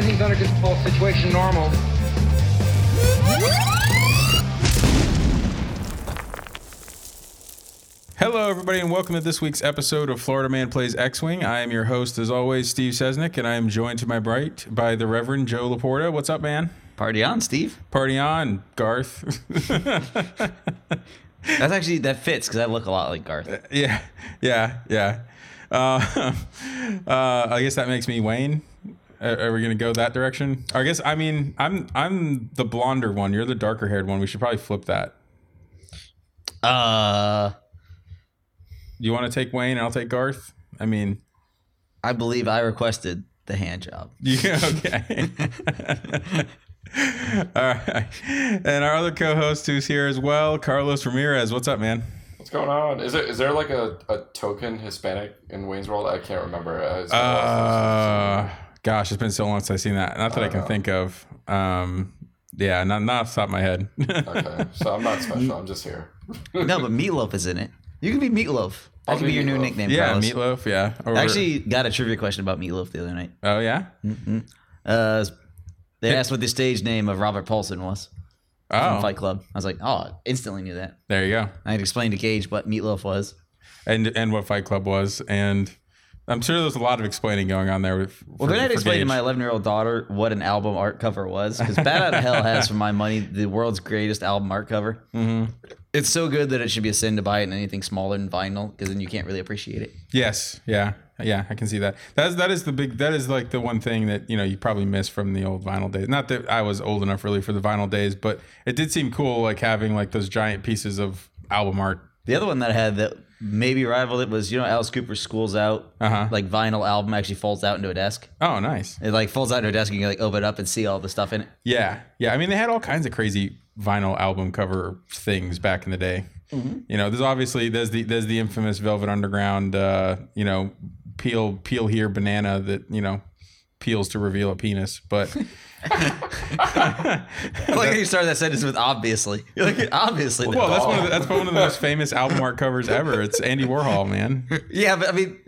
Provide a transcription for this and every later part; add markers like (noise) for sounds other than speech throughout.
Everything's under control. Situation normal. Hello, everybody, and welcome to this week's episode of Florida Man Plays X Wing. I am your host, as always, Steve Sesnick, and I am joined to my right by the Reverend Joe Laporta. What's up, man? Party on, Steve. Party on, Garth. (laughs) That's actually that fits because I look a lot like Garth. yeah, yeah, yeah. Uh, (laughs) uh, I guess that makes me Wayne. Are, are we gonna go that direction? I guess. I mean, I'm I'm the blonder one. You're the darker haired one. We should probably flip that. Uh, You want to take Wayne? and I'll take Garth. I mean, I believe I requested the hand job. (laughs) Yeah, okay. (laughs) All right. And our other co host who's here as well, Carlos Ramirez. What's up, man? What's going on? Is it is there like a, a token Hispanic in Wayne's World? I can't remember. Uh, it's been a while since Uh, gosh, it's been so long since I've seen that. Not that I, can know. think of. Um, yeah, not, not off the top of my head. I've seen it. okay, so I'm not special. I'm just here. (laughs) No, but Meatloaf is in it. You can be Meatloaf. That I'll could be be your new nickname. yeah, Carlos. meatloaf. Yeah. Or- I actually got a trivia question about Meatloaf the other night. Oh, yeah? Uh, they asked what the stage name of Robert Paulson was from Oh, Fight Club. I was like, oh, instantly knew that. there you go. I had explained to Gage what Meatloaf was. And and what Fight Club was. And I'm sure there's a lot of explaining going on there. With, Well, then I had to explain to my 11 year old daughter what an album art cover was because Bat Out of Hell has, for my money, the world's greatest album art cover. Mm-hmm. It's so good that it should be a sin to buy it in anything smaller than vinyl because then you can't really appreciate it. Yes, yeah, yeah, I can see that. That's that is the big that is like the one thing that you know you probably miss from the old vinyl days. Not that I was old enough really for the vinyl days, but it did seem cool like having like those giant pieces of album art. The other one that I had that maybe rival it was you know Alice Cooper's Schools Out, Uh-huh. like vinyl album actually folds out into a desk. Oh, nice. It like folds out into a desk and you like open it up and see all the stuff in it. Yeah, yeah. I mean, they had all kinds of crazy vinyl album cover things back in the day. You know, there's obviously there's the there's the infamous Velvet Underground. Uh, you know, peel peel here banana that you know peels to reveal a penis, but. I (laughs) (laughs) like how you started that sentence with obviously. You're like obviously. Well, that's one of the, that's one of the most famous album art covers ever. It's Andy Warhol, man. (laughs) yeah, but I mean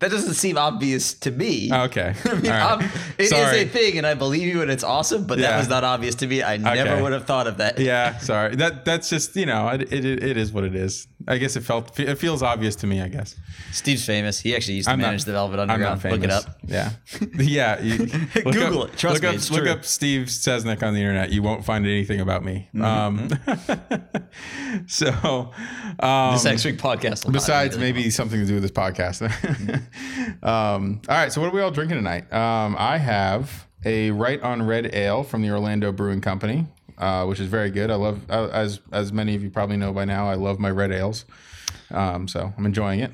that doesn't seem obvious to me. Okay, I mean, All right. it is Sorry. a thing, and I believe you, and it's awesome. But Yeah. that was not obvious to me. I never would have thought of that. Yeah, sorry. That that's just you know it, it it is what it is. I guess it felt it feels obvious to me. I guess Steve's famous. He actually used to I'm not- manage the Velvet I'm not Underground. famous. Look it up. Yeah, (laughs) yeah. You, (laughs) Google up, it. Trust look me, up, look true. up Steve Sesnick on the internet. You won't find anything about me. Mm-hmm. Um, (laughs) so, um, This next week podcast. will besides be- maybe something to do with this podcast. um, all right, so what are we all drinking tonight? Um, I have a Right on Red Ale from the Orlando Brewing Company, uh, which is very good. I love, uh, as as many of you probably know by now, I love my red ales. Um, so I'm enjoying it.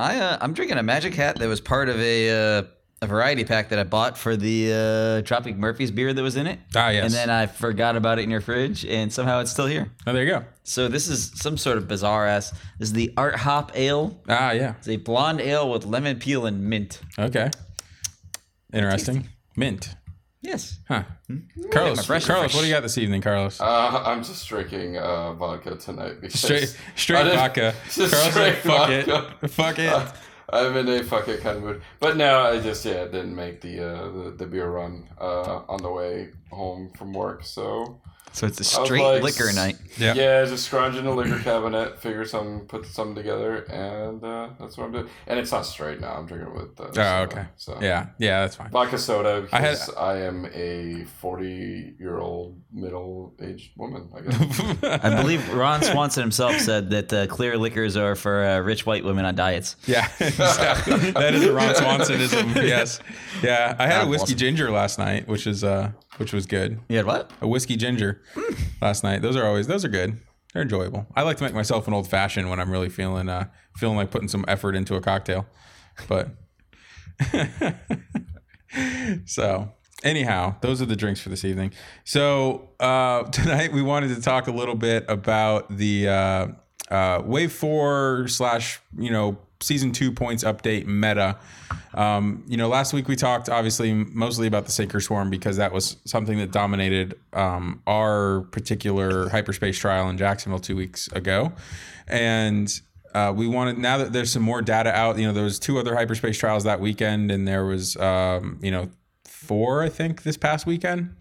I uh, I'm drinking a Magic Hat that was part of a uh, a variety pack that I bought for the uh, Tropic Murphy's beer that was in it. Ah, yes. And then I forgot about it in your fridge, and somehow it's still here. Oh, there you go. So this is some sort of bizarre ass. This is the Art Hop Ale. Ah, yeah. It's a blonde ale with lemon peel and mint. Okay. Interesting. Mint. Yes. Huh. my Carlos, fresh- Carlos, what do you got this evening, Carlos? Uh, I'm just drinking uh, vodka tonight because Straight, I straight vodka. (laughs) Just Carlos, like, fuck vodka. it, fuck it. I'm in a fuck it kind of mood. But no, I just yeah didn't make the uh, the, the beer run uh, on the way home from work. So So it's a straight like, liquor night. Yeah. yeah, just scrounge in the liquor cabinet, figure some, put some together, and uh, that's what I'm doing. And it's not straight now. I'm drinking with. Uh, Oh, soda, okay. So Yeah, yeah, that's fine. vodka soda I had- I, am a 40 year old middle aged woman. I guess. (laughs) I believe Ron Swanson himself said that uh, clear liquors are for uh, rich white women on diets. Yeah, (laughs) exactly. that is a Ron Swansonism. Yes, yeah. I had a whiskey bless ginger last night, which is uh, which was good. You had what? A whiskey ginger last night. Those are always those are good. They're enjoyable. I like to make myself an old fashioned when I'm really feeling uh feeling like putting some effort into a cocktail. But (laughs) so anyhow, those are the drinks for this evening. So uh, (laughs) tonight we wanted to talk a little bit about the uh, uh, Wave Four slash you know season two points update meta. Um, you know, last week we talked obviously mostly about the Sacred Swarm because that was something that dominated um, our particular hyperspace trial in Jacksonville two weeks ago, and uh, we wanted now that there's some more data out. You know, there was two other hyperspace trials that weekend, and there was um, you know four, I think, this past weekend,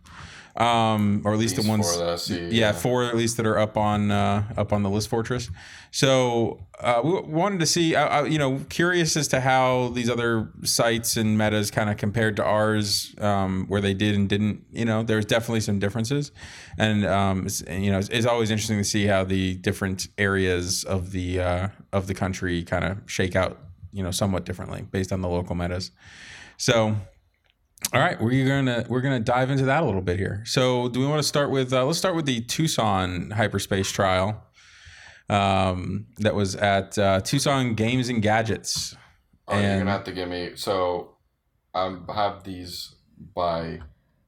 um, or at least These the ones. four that I see, yeah, yeah. four at least that are up on uh, up on the list fortress. So uh, we wanted to see, uh, you know, curious as to how these other sites and metas kind of compared to ours, um, where they did and didn't. You know, there's definitely some differences, and um, you know, it's, it's always interesting to see how the different areas of the uh, of the country kind of shake out, you know, somewhat differently based on the local metas. So. All right, we're gonna we're gonna dive into that a little bit here. So, do we want to start with? Uh, let's start with the Tucson hyperspace trial um, that was at uh, Tucson Games and Gadgets. Oh, you're gonna have to give me. So, I have these by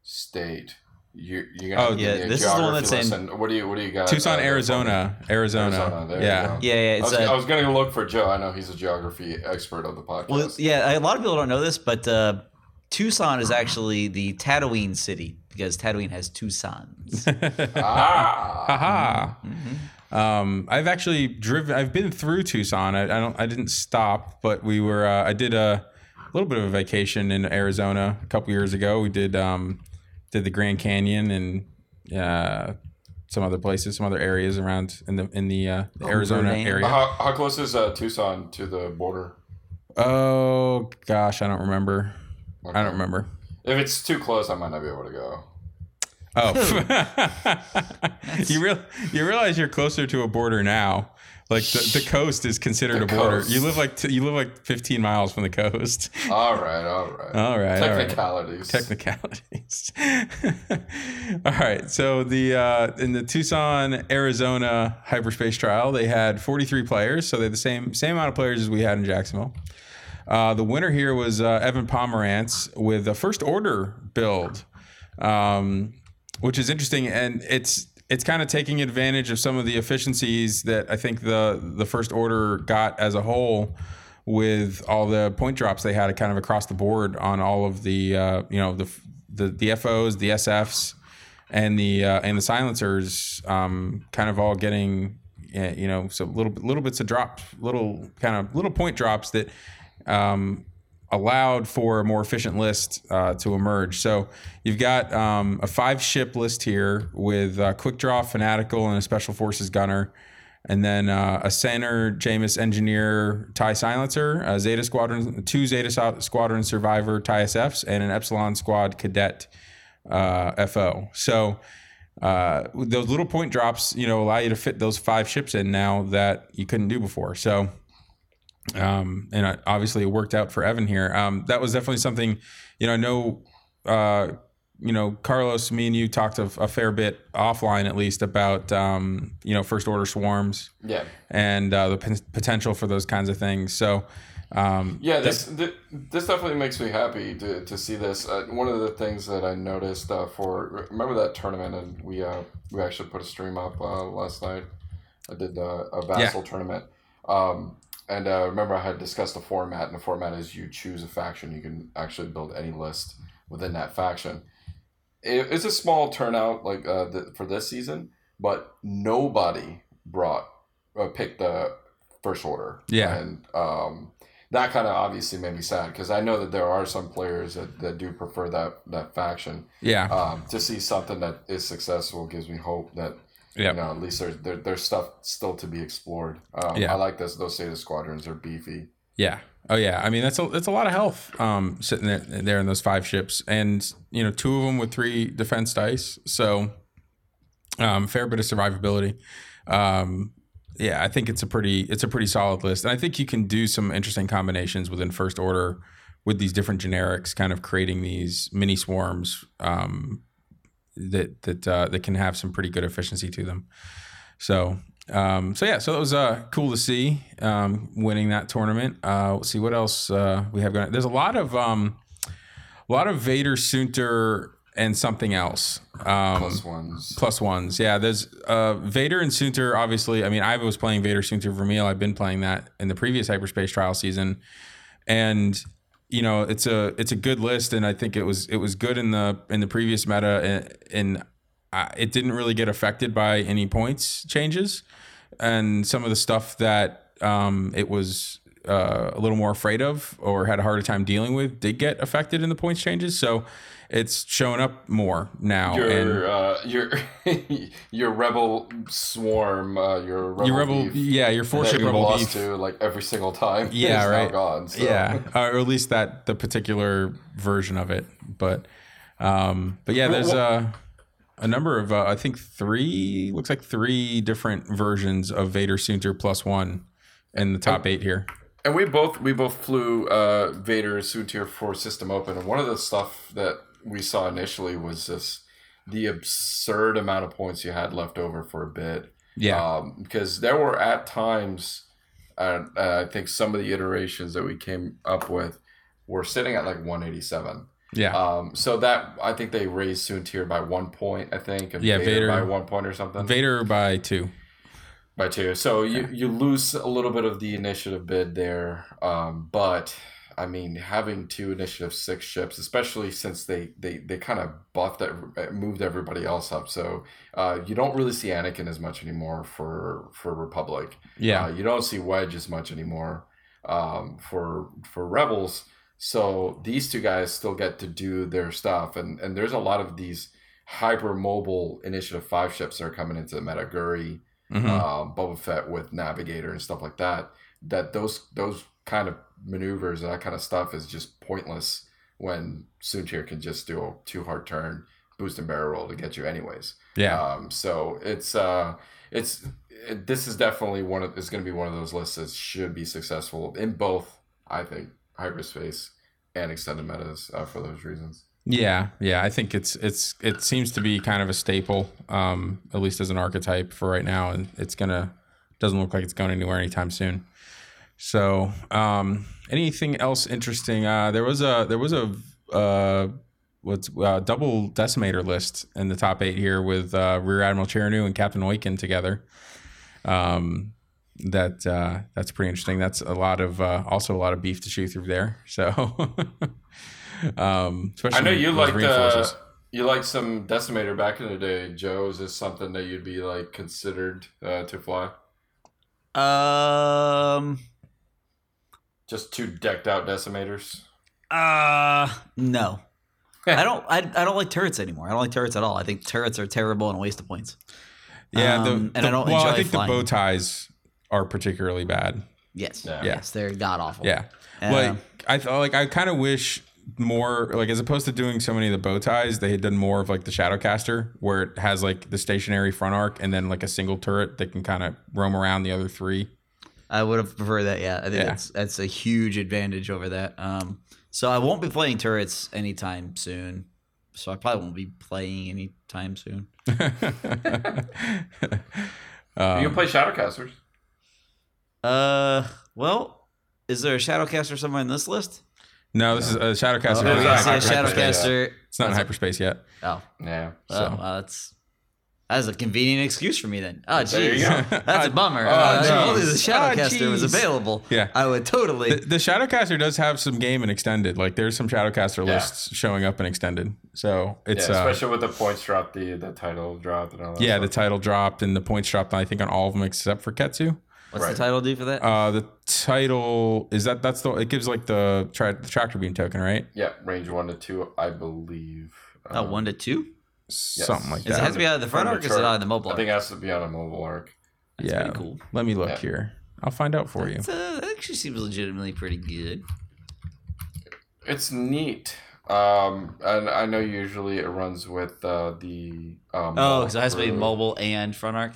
state. You, you're gonna Oh, have to yeah, give me this is the one geography that's in- What do you What do you got? Tucson, uh, there for me? Arizona, Arizona. Arizona, there you yeah, go. Yeah, yeah. I It's was, I a, was gonna look for Joe. I know he's a geography expert of the podcast. well, yeah. A lot of people don't know this, but uh, Tucson is actually the Tatooine city because Tatooine has two sons. (laughs) ah, Haha. Mm-hmm. Um, I've actually driven. I've been through Tucson. I, I don't. I didn't stop, but we were. Uh, I did a little bit of a vacation in Arizona a couple years ago. We did um, did the Grand Canyon and uh, some other places, some other areas around in the in the, uh, the Arizona Bourdain. area. how, how close is uh, Tucson to the border? Oh gosh, I don't remember. I don't remember. If it's too close, I might not be able to go. Oh, (laughs) you real you realize you're closer to a border now. Like the, the coast is considered The a border. coast. You live like t- you live like 15 miles from the coast. (laughs) All right, all right. All right, all right. Technicalities. Technicalities. (laughs) all right. So the uh, in the Tucson, Arizona hyperspace trial, they had 43 players. So they had the same same amount of players as we had in Jacksonville. Uh, the winner here was uh, Evan Pomerantz with a first order build, um, which is interesting, and it's it's kind of taking advantage of some of the efficiencies that I think the the first order got as a whole with all the point drops they had kind of across the board on all of the uh, you know the the the FOs, the SFs, and the uh, and the silencers, um, kind of all getting uh, you know so little little bits of drops, little kind of little point drops that um, allowed for a more efficient list uh, to emerge. So you've got um, a five ship list here with uh, Quick Draw, Fanatical, and a Special Forces gunner. And then uh, a center Jameis engineer tie silencer, a Zeta squadron, two Zeta squadron survivor tie SFs, and an Epsilon squad cadet uh, FO. So uh, those little point drops, you know, allow you to fit those five ships in now that you couldn't do before. So um, and I, obviously it worked out for Evan here. Um, that was definitely something, you know, I know, uh, you know, Carlos, me and you talked a, a fair bit offline, at least, about um, you know first order swarms Yeah. and uh, the p- potential for those kinds of things. So, um, Yeah, this th- this definitely makes me happy to, to see this. Uh, one of the things that I noticed uh, for remember that tournament, and we uh, we actually put a stream up uh, last night. I did uh, a vassal tournament, um, and uh, remember I had discussed the format, and the format is you choose a faction. You can actually build any list within that faction. It, it's a small turnout like uh, th- for this season, but nobody brought uh, picked the first order. Yeah. and um, that kind of obviously made me sad because I know that there are some players that, that do prefer that that faction. yeah, Um, to see something that is successful gives me hope that Yep. you know at least there's there, there's stuff still to be explored. Um, Yeah. I like this. Those Zeta squadrons are beefy. Yeah. Oh yeah. I mean that's a that's a lot of health um, sitting there, there in those five ships, and you know two of them with three defense dice, so um, fair bit of survivability. Um, yeah, I think it's a pretty it's a pretty solid list, and I think you can do some interesting combinations within first order with these different generics, kind of creating these mini swarms um, that that uh, that can have some pretty good efficiency to them. So um, so yeah, so it was uh, cool to see um, winning that tournament. Uh, let's see what else uh, we have going. There's a lot of um, a lot of Vader Soontir and something else. Um, Plus ones. plus ones. Yeah, there's uh, Vader and Soontir. Obviously, I mean, I was playing Vader Soontir Vermeil. I've been playing that in the previous hyperspace trial season, and you know, it's a it's a good list, and I think it was it was good in the in the previous meta, and, and uh, it didn't really get affected by any points changes, and some of the stuff that um, it was uh, a little more afraid of or had a harder time dealing with did get affected in the points changes. So it's showing up more now. Your and uh, your (laughs) your rebel swarm, uh, your rebel, your rebel, beef yeah, your you've rebel lost beef. to like every single time. (laughs) Yeah, right. Gone. So. Yeah, or at least that the particular version of it. But um, but yeah, there's uh, a number of uh, I think three looks like three different versions of Vader Soontir plus one in the top eight here. And we both we both flew uh, Vader Soontir for System Open, and one of the stuff that we saw initially was just the absurd amount of points you had left over for a bid. Yeah, um, because there were at times, uh, uh, I think some of the iterations that we came up with were sitting at like 187. yeah, Um, so that I think they raised Soontir by one point, I think, and Yeah, Vader- by one point or something Vader by two. by two. So you you lose a little bit of the initiative bid there, um, but I mean having two initiative six ships, especially since they they they kind of buffed it, moved everybody else up. So uh, you don't really see Anakin as much anymore for for Republic. Yeah, Uh, you don't see Wedge as much anymore um, for for Rebels. So these two guys still get to do their stuff, and and there's a lot of these hyper mobile Initiative Five ships that are coming into the meta. Guri, Mhm. um, Boba Fett with Navigator and stuff like that. That those those kind of maneuvers and that kind of stuff is just pointless when Soontir can just do a two hard turn, boost and barrel roll to get you anyways. yeah, Um, so it's uh, it's it, this is definitely one of it's going to be one of those lists that should be successful in both. I think hyperspace and extended metas uh, for those reasons. yeah, yeah. I think it's it's it seems to be kind of a staple, um, at least as an archetype for right now, and it's gonna doesn't look like it's going anywhere anytime soon. So, um, anything else interesting? Uh, there was a there was a uh, what's uh, double decimator list in the top eight here with uh, Rear Admiral Chiraneau and Captain Oicunn together. Um, that uh, that's pretty interesting. That's a lot of uh, also a lot of beef to chew through there. (laughs) So, um, especially I know you those liked reinforcers. uh, you liked some decimator back in the day, Joe. Is this something that you'd be like considered uh, to fly? Um. Just two decked out decimators. Uh. No. (laughs) I don't. I, I don't like turrets anymore. I don't like turrets at all. I think turrets are terrible and a waste of points. Yeah, the, Um, and the- I don't well, I enjoy think flying. the bow ties are particularly bad. Yes. Yeah. Yes. They're god awful. Yeah. Uh, like I thought like I kind of wish more like as opposed to doing so many of the bow ties, they had done more of like the Shadowcaster where it has like the stationary front arc and then like a single turret that can kind of roam around the other three. I would have preferred that. Yeah, I think Yeah. that's that's a huge advantage over that. Um, so I won't be playing turrets anytime soon. So I probably won't be playing anytime soon. (laughs) you can play Shadowcasters. Uh, well, is there a Shadowcaster somewhere in this list? no, this is a Shadowcaster. Oh, is yeah, not see a. Shadowcaster. It's not in hyperspace yet. Oh, Yeah. oh, So- well, that's that's a convenient excuse for me then. Oh, There you jeez, (laughs) that's a bummer. Oh, Uh, if jeez. only the Shadowcaster was available. Yeah. I would totally. The, the Shadowcaster does have some game and extended. Like there's some Shadowcaster Yeah. lists showing up in extended. So it's yeah, uh, especially with the points drop, the the title dropped and all that. yeah, the title dropped and the points dropped. I think on all of them except for Ketsu. What's right. the title do for that? Uh, the title is that that's the it gives like the, tra- the tractor beam token, right? yeah, range one to two, I believe. oh, Um, one to two. Something like Does it that. have to be out of the front From arc the or is it chart. out of the mobile I think it has to be on a mobile arc. yeah, pretty cool. Let me look Yeah. here. I'll find out for you. It's, uh, that actually seems legitimately pretty good. It's neat. Um, and I know usually it runs with uh, the. Um, Oh, because it has to be mobile and front arc.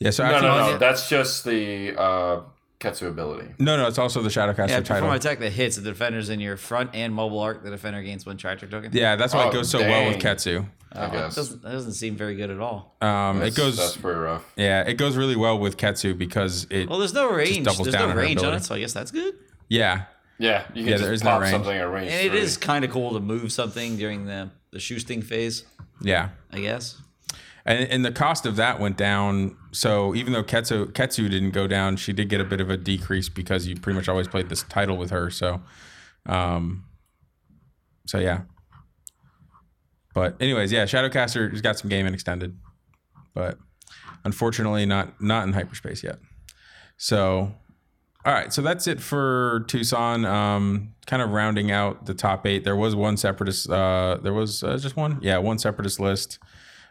Yeah, so No, after, no, no, no. That's just the uh, Ketsu ability. no, no, It's also the Shadowcaster Yeah, title. perform attack that hits the defenders in your front and mobile arc. The defender gains one tractor token. Yeah, that's why Oh, it goes so well with. Ketsu. Oh, I guess. That doesn't, that doesn't seem very good at all. Um, it goes. That's pretty rough. yeah, it goes really well with Ketsu because it. Well, there's no range. doubles There's down no range on it, so I guess that's good. yeah, Yeah, you can Yeah, there is just no pop range. something at range. And it three. is kind of cool to move something during the the shoosting phase. yeah. I guess. And, and the cost of that went down. So even though Ketsu Ketsu didn't go down, she did get a bit of a decrease because you pretty much always played this title with her. So, um, so yeah. But anyways, yeah, Shadowcaster has got some game and extended, but unfortunately not not in hyperspace yet. So all right, so that's it for Tucson. Um, kind of rounding out the top eight. There was one separatist. Uh, there was uh, just one. Yeah, one separatist list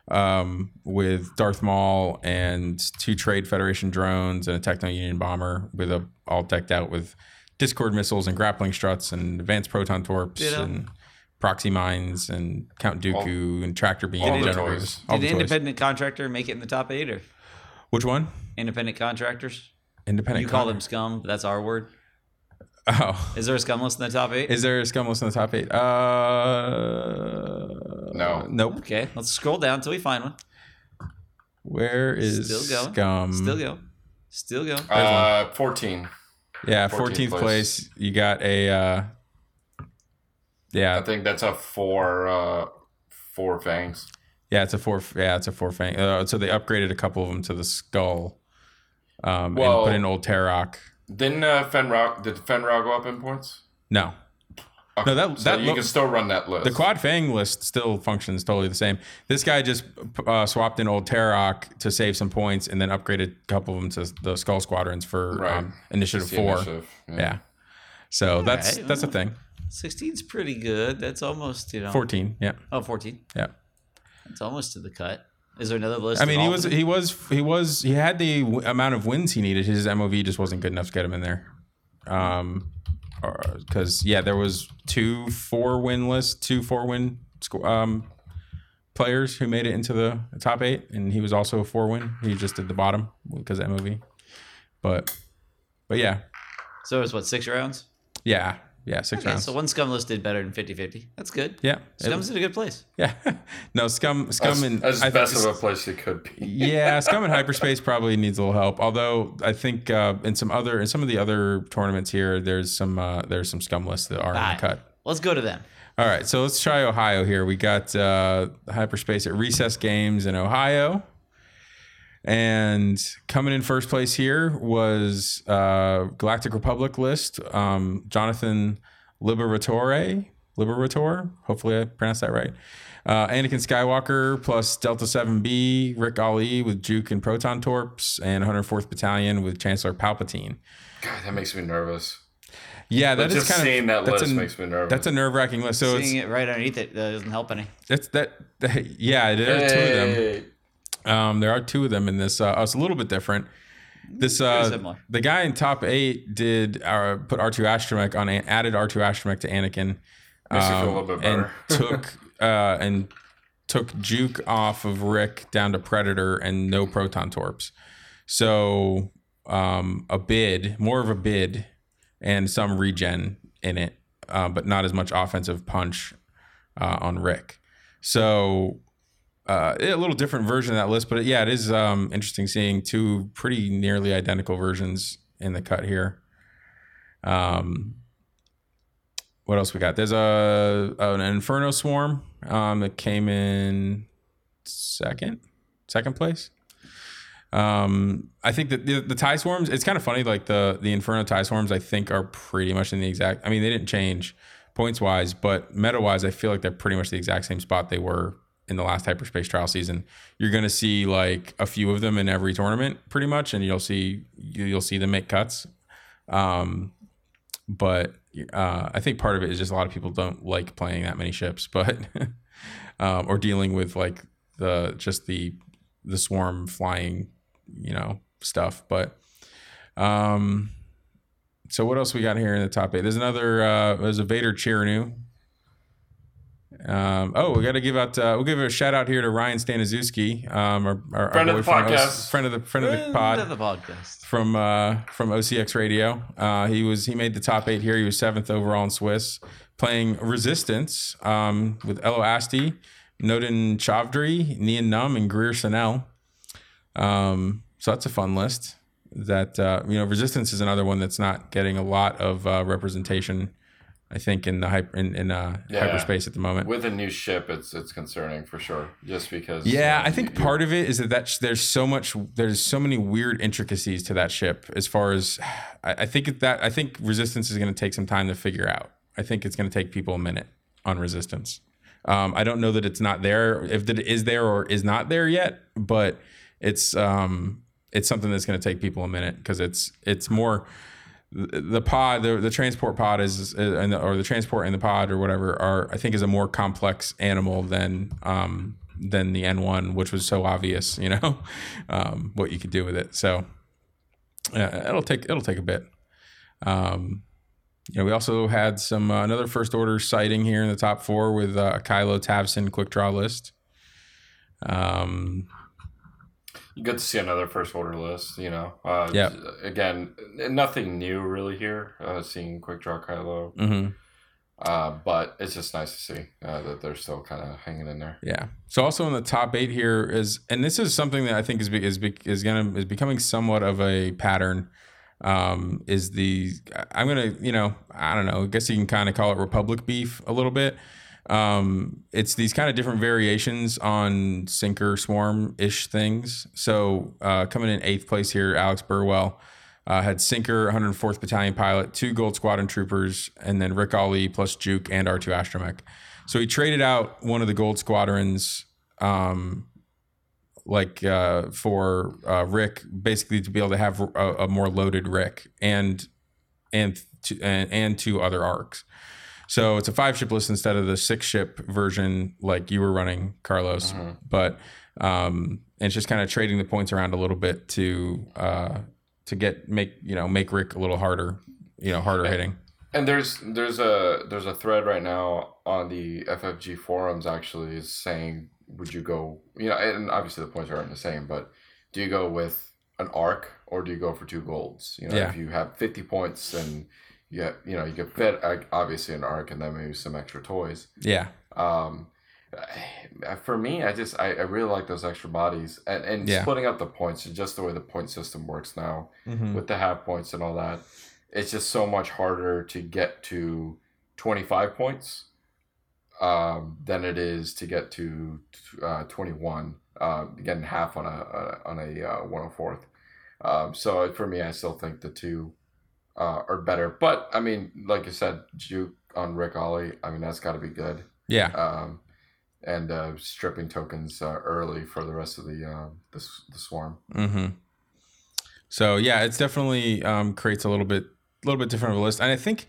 um, with Darth Maul and two Trade Federation drones and a Techno Union bomber with a all decked out with Discord missiles and grappling struts and advanced proton torps Ditto. and proxy mines and Count Dooku and tractor beam all the generators. toys. All Did the the toys. independent contractor make it in the top eight or Which one? independent contractors? Independent. You call them scum, but that's our word. Oh. Is there a scum list in the top eight? Is there a scum list in the top eight? Uh, No. Nope. okay, let's scroll down until we find one. Where is Still going. scum? Still go. Still go. Uh, 14. Yeah, 14th 14th place. place. You got a. Uh, yeah. I think that's a four, uh, four fangs. yeah, it's a four. Yeah, it's a four fang. Uh, so they upgraded a couple of them to the skull, um, Well- and put in old Teroch. Didn't uh, Fenn Rau, did Fenn Rau go up in points? No, Okay, No, that- so that you lo- can still run that list. the quad fang list still functions totally the same. This guy just uh, swapped in old Teroch to save some points, and then upgraded a couple of them to the skull squadrons for Right. um, initiative four. initiative, Yeah. So that's right, that's a thing. 16's pretty good. That's almost, you know. 14. Yeah. Oh, 14. Yeah. It's almost to the cut. Is there another list? I mean, he was he was he was he had the w- amount of wins he needed. His MOV just wasn't good enough to get him in there. Um, because yeah, there was two four win lists, two four win um players who made it into the top eight, and he was also a four win. He just did the bottom because of MOV. But but yeah, So it was what, six rounds? yeah, yeah, six Okay, rounds. so one scum list did better than 50 50. That's good. yeah, it- Scum's in a good place. yeah. (laughs) no scum scum as, and as I best s- of a place it could be. (laughs) yeah, Scum in hyperspace probably needs a little help. Although I think uh, in some other in some of the other tournaments here, there's some uh, there's some scum lists that are in the cut. Let's go to them. All right, so let's try Ohio here. We got uh, hyperspace at Recess Games in Ohio, and coming in first place here was uh, Galactic Republic list. Um, Jonathan Liberatore, Liberator. Hopefully, I pronounced that right. Uh, Anakin Skywalker plus Delta Seven B, Ric Olié with Juke and Proton Torps, and 104th Battalion with Chancellor Palpatine. God, that makes me nervous. Yeah, But that is just kind seeing of that that's list a, makes me nervous. That's a nerve wracking list. So Seeing it's it right underneath it uh, doesn't help any. That's that, (laughs) yeah, there are two of them. Hey. Um, there are two of them in this. Uh, it's a little bit different. This uh, the guy in top eight did uh, put R two astromech on added R two astromech to Anakin, Makes a um, and (laughs) took uh, and took Juke off of Rick down to Predator and no proton torps. So um, a bid, more of a bid, and some regen in it, uh, but not as much offensive punch uh, on Rick. So uh, a little different version of that list, but yeah, it is um, interesting seeing two pretty nearly identical versions in the cut here. Um, what else we got? There's a an Inferno Swarm um, that came in second, second place. Um, I think that the, the tie swarms. It's kind of funny. Like the the Inferno tie swarms, I think are pretty much in the exact. I mean, they didn't change points wise, but meta wise, I feel like they're pretty much the exact same spot they were in the last hyperspace trial season. You're going to see like a few of them in every tournament, pretty much, and you'll see you- you'll see them make cuts. Um, but uh, I think part of it is just a lot of people don't like playing that many ships, (laughs) but um, or dealing with like the just the the swarm flying, you know, stuff. But um, so what else we got here in the top eight? There's another. Uh, there's a Vader Chiraneau. Um, oh, we got to give out. Uh, we'll give a shout out here to Ryan Staniszewski, um, our, our, Friend our of the boy podcast. OC friend of the friend of the End pod of the podcast. from uh, from OCX Radio. Uh, he was he made the top eight here. He was seventh overall in Swiss, playing Resistance um, with Elo Asty, Nodin Chavdri, Nien Nunb, and Greer Sonnel. Um, so that's a fun list. That uh, you know, Resistance is another one that's not getting a lot of uh, representation. I think in the hyper in, in uh, Yeah. hyperspace at the moment. With a new ship, it's it's concerning for sure. Just because. Yeah, uh, I think you- part of it is that, that sh- there's so much, there's so many weird intricacies to that ship. As far as, I, I think that I think Resistance is going to take some time to figure out. I think it's going to take people a minute on Resistance. Um, I don't know that it's not there, if that it is there or is not there yet, but it's um, it's something that's going to take people a minute because it's it's more the pod, the, the transport pod is, the, or the transport and the pod or whatever are, I think, is a more complex animal than um, than the N1, which was so obvious, you know, (laughs) um, what you could do with it. So uh, it'll take it'll take a bit. Um, you know, we also had some uh, another first order sighting here in the top four with uh, Kylo Tavson quick draw list. Um, Get to see another first order list, you know. Uh, Yeah. Again, nothing new really here. Uh, seeing Quick Draw Kylo, mhm. uh, but it's just nice to see uh, that they're still kind of hanging in there. Yeah. So also in the top eight here is, and this is something that I think is be, is be, is gonna is becoming somewhat of a pattern. Um, is the I'm gonna you know I don't know I guess you can kind of call it Republic beef a little bit. Um, it's these kind of different variations on sinker swarm ish things. So uh, coming in eighth place here, Alex Burwell. Uh, had Sinker, 104th Battalion pilot, two Gold Squadron troopers, and then Ric Olié plus Juke and R2 Astromech. So he traded out one of the Gold Squadrons, um, like uh, for uh, Rick, basically to be able to have a, a more loaded Rick and and two, and, and two other arcs. So it's a five ship list instead of the six ship version like you were running, Carlos. But um, and it's just kind of trading the points around a little bit to uh, to get make you know make Rick a little harder, you know, harder hitting. And there's there's a there's a thread right now on the FFG forums actually is saying would you go you know and obviously the points aren't the same but do you go with an arc or do you go for two golds you know Yeah. if you have 50 points and you have, you know you could fit obviously an arc and then maybe some extra toys Yeah, um for me i just i, I really like those extra bodies and, and Yeah. splitting up the points and just the way the point system works now Mhm. with the half points and all that it's just so much harder to get to 25 points um, than it is to get to uh, 21 uh, getting half on a, a on a uh, 104th um, so for me i still think the two uh, are better but i mean like you said juke on Ric Olié i mean that's got to be good yeah, um, and uh, stripping tokens uh, early for the rest of the uh, the, the swarm. hmm So yeah, it's definitely um, creates a little bit, a little bit different of a list, and I think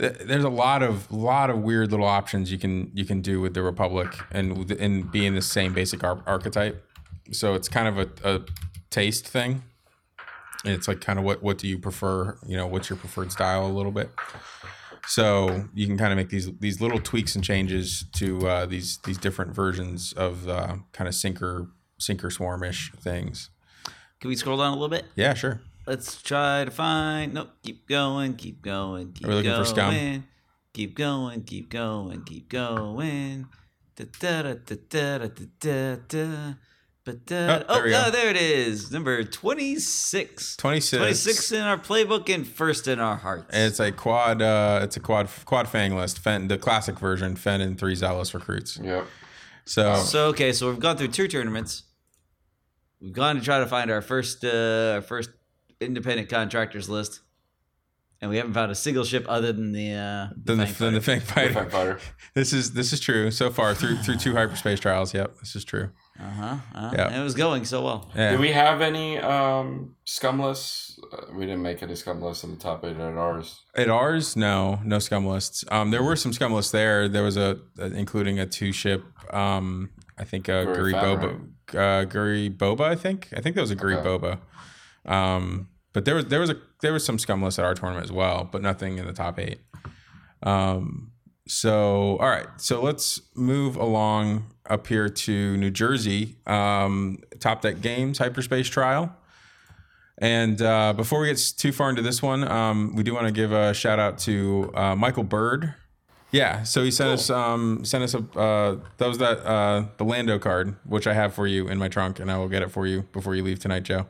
th- there's a lot of, lot of weird little options you can you can do with the Republic and and being the same basic ar- archetype. So it's kind of a, a taste thing. And it's like kind of what what do you prefer? You know, what's your preferred style a little bit. So you can kind of make these these little tweaks and changes to uh, these these different versions of uh, kind of sinker sinker swarmish things. Can we scroll down a little bit? Yeah, sure. Let's try to find. Nope. Keep going. Keep going. Keep Are we looking going. for scum? Keep going. Keep going. Keep going. Da, da, da, da, da, da, da, da. But, da, Oh, there oh, we oh, there it is. Number 26. 26. 26 in our playbook and first in our hearts. And it's a quad. Uh, it's a quad quad fang list. Fenn, the classic version. Fenn and three zealous recruits. Yep. So So okay, so we've gone through two tournaments. We've gone to try to find our first uh our first independent contractors list. And we haven't found a single ship other than the uh then the Fang then the Fighter. The. Fang fighter. (laughs) This is this is true so far through through two hyperspace trials. Yep, this is true. Uh-huh. uh Yeah. It was going so well. Yeah. Do we have any um, scum lists? Uh, we didn't make any scum lists in the top eight at ours. At ours, no, no scum lists. Um, there were some scum lists there. There was a, a- including a two ship. Um, I think a Guri Guri Fan, Boba, uh, Guri Boba. I think I think that was a Guri Okay. Boba. Um, but there was there was a there was some scum lists at our tournament as well, but nothing in the top eight. Um, so all right, so let's move along up here to New Jersey. Um, Top Deck Games Hyperspace Trial. And uh, before we get too far into this one, um, we do want to give a shout out to uh, Michael Bird. Yeah, so he sent us um, sent us a uh, that was that uh, the Lando card, which I have for you in my trunk, and I will get it for you before you leave tonight, Joe.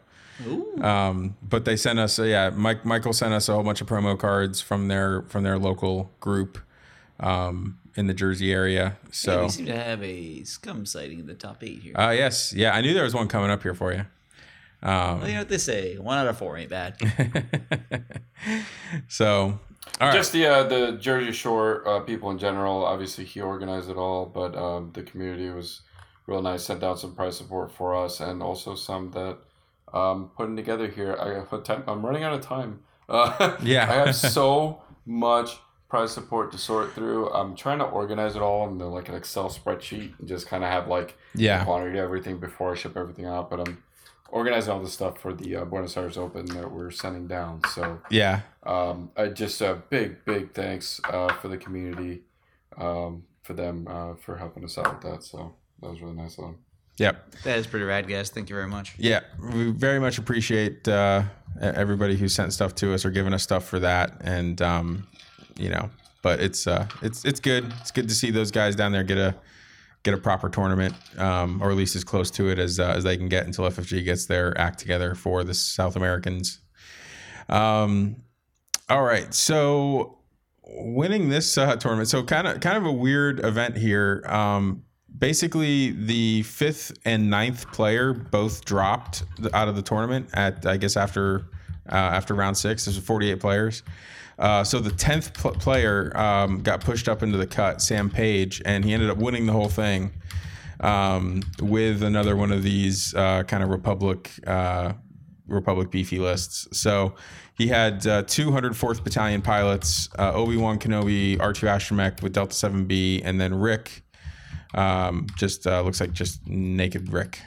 Um, but they sent us, uh, yeah, Mike Michael sent us a whole bunch of promo cards from their from their local group um, in the Jersey area. Hey, So, we seem to have a scum sighting in the top eight here. uh, yes, yeah, I knew there was one coming up here for you. Um, well, you know what they say. One out of four ain't bad. (laughs) so, all right, Just the uh, the Jersey Shore uh, people in general. Obviously, he organized it all, but um, the community was real nice. Sent out some price support for us, and also some that um, putting together here. I have time, I'm running out of time. Uh, (laughs) Yeah. I have (laughs) so much prize support to sort through. I'm trying to organize it all into like an Excel spreadsheet and just kind of have like Yeah. quantity of everything before I ship everything out. But I'm organizing all the stuff for the uh, Buenos Aires Open that we're sending down. So Yeah. um, I just a big, big thanks uh, for the community, um, for them uh, for helping us out with that. So that was really nice of them. Yep. That is pretty rad, guys. Thank you very much. Yeah, we very much appreciate uh, everybody who sent stuff to us or given us stuff for that, and um, you know, but it's uh, it's it's good. It's good to see those guys down there get a get a proper tournament, um, or at least as close to it as uh, as they can get until FFG gets their act together for the South Americans. Um, all right, so winning this uh, tournament, so kind of kind of a weird event here. Um, basically, the fifth and ninth player both dropped out of the tournament at I guess after uh, after round six. There's 48 players. Uh, so the tenth pl- player um, got pushed up into the cut, Sam Page, and he ended up winning the whole thing um, with another one of these uh, kind of Republic uh, Republic beefy lists. So he had uh, 204th Battalion pilots, uh, Obi Wan Kenobi, R2 Astromech with Delta 7B, and then Rick. Um, just uh, looks like just naked Rick.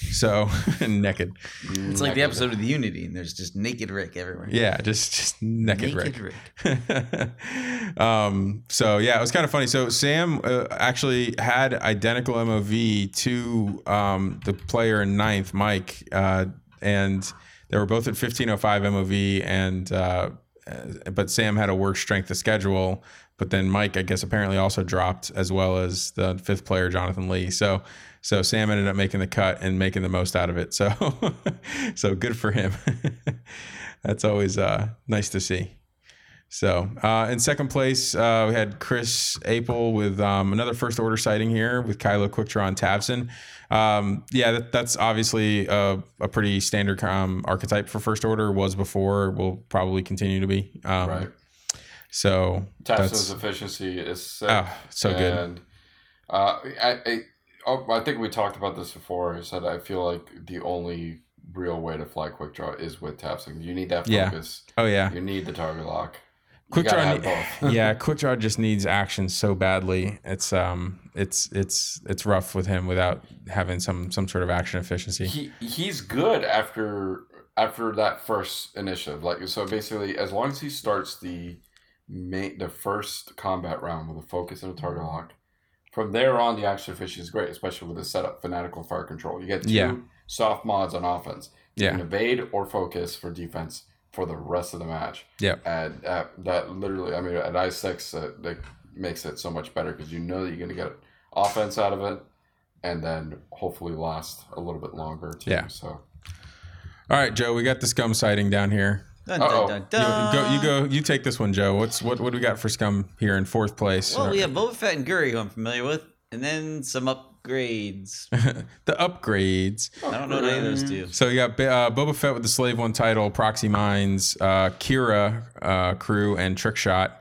So (laughs) naked, It's like the episode of the Unity, and there's just naked Rick everywhere. yeah, just just naked, naked Rick. Rick. (laughs) um, so yeah, it was kind of funny. So Sam uh, actually had identical MOV to um, the player in ninth, Mike, uh, and they were both at 1505 MOV, and uh, uh, but Sam had a worse strength of schedule. But then Mike, I guess, apparently also dropped as well as the fifth player, Jonathan Lee. So so Sam ended up making the cut and making the most out of it. So (laughs) so good for him. (laughs) That's always uh, nice to see. So uh, in second place, uh, we had Chris Apel with um, another first order sighting here with Kylo Quicktron and Tavson. Um, yeah, that, that's obviously a, a pretty standard um, archetype for first order. Was before, will probably continue to be. Um, Right. So Tavson's that's efficiency is sick. oh, so good. Uh, I, I, I think we talked about this before. I said I feel like the only real way to fly quick draw is with Tavson. You need that Yeah. focus. Oh yeah, You need the target lock. Quick draw. (laughs) (laughs) yeah, quick draw just needs action so badly. It's um, it's it's it's rough with him without having some some sort of action efficiency. he he's good after after that first initiative. Like so, basically, as long as he starts the main the first combat round with a focus and a target lock, from there on, the action efficiency is great, especially with the setup fanatical fire control. You get two Yeah. soft mods on offense. You Yeah. can evade or focus for defense for the rest of the match. Yeah. And uh, that literally, I mean, at I six, uh, that makes it so much better because you know that you're going to get offense out of it, and then hopefully last a little bit longer too. Yeah. So All right, Joe, we got the scum sighting down here. Dun, Uh-oh. dun, You go, you go, you take this one, Joe. What's what? What do we got for scum here in fourth place? Well, we have Boba Fett and Guri, who I'm familiar with, and then some upgrades. (laughs) the upgrades. I don't know any of those two. So you got uh, Boba Fett with the Slave One title, Proxy Mines, uh, Qi'ra uh, crew, and Trick Shot.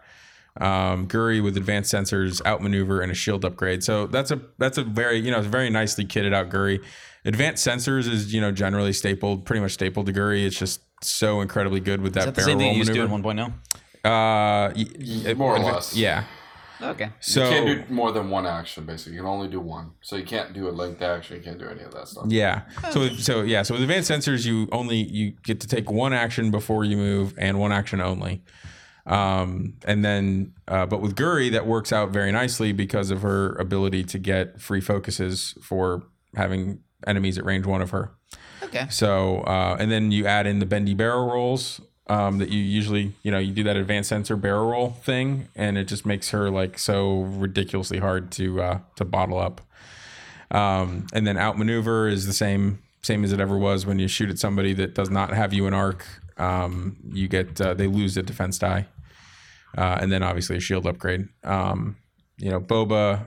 Um, Guri with advanced sensors, outmaneuver, and a shield upgrade. So that's a that's a very you know it's a very nicely kitted out Guri. Advanced sensors is you know generally stapled, pretty much stapled to Guri. It's just so incredibly good with that, Is that the barrel same thing roll you used to do maneuver. in 1.0? Uh, y- y- More or adva- less. Yeah. Okay. So you can't do more than one action. Basically, you can only do one. So you can't do a linked action. You can't do any of that stuff. Yeah. So so yeah. So with advanced sensors, you only you get to take one action before you move, and one action only. Um, and then, uh, but with Guri, that works out very nicely because of her ability to get free focuses for having enemies at range one of her. Okay. So, uh, and then you add in the bendy barrel rolls um, that you usually, you know, you do that advanced sensor barrel roll thing, and it just makes her like so ridiculously hard to uh, to bottle up. Um, and then outmaneuver is the same same as it ever was when you shoot at somebody that does not have you in arc. Um, you get uh, they lose a defense die, uh, and then obviously a shield upgrade. Um, you know, Boba,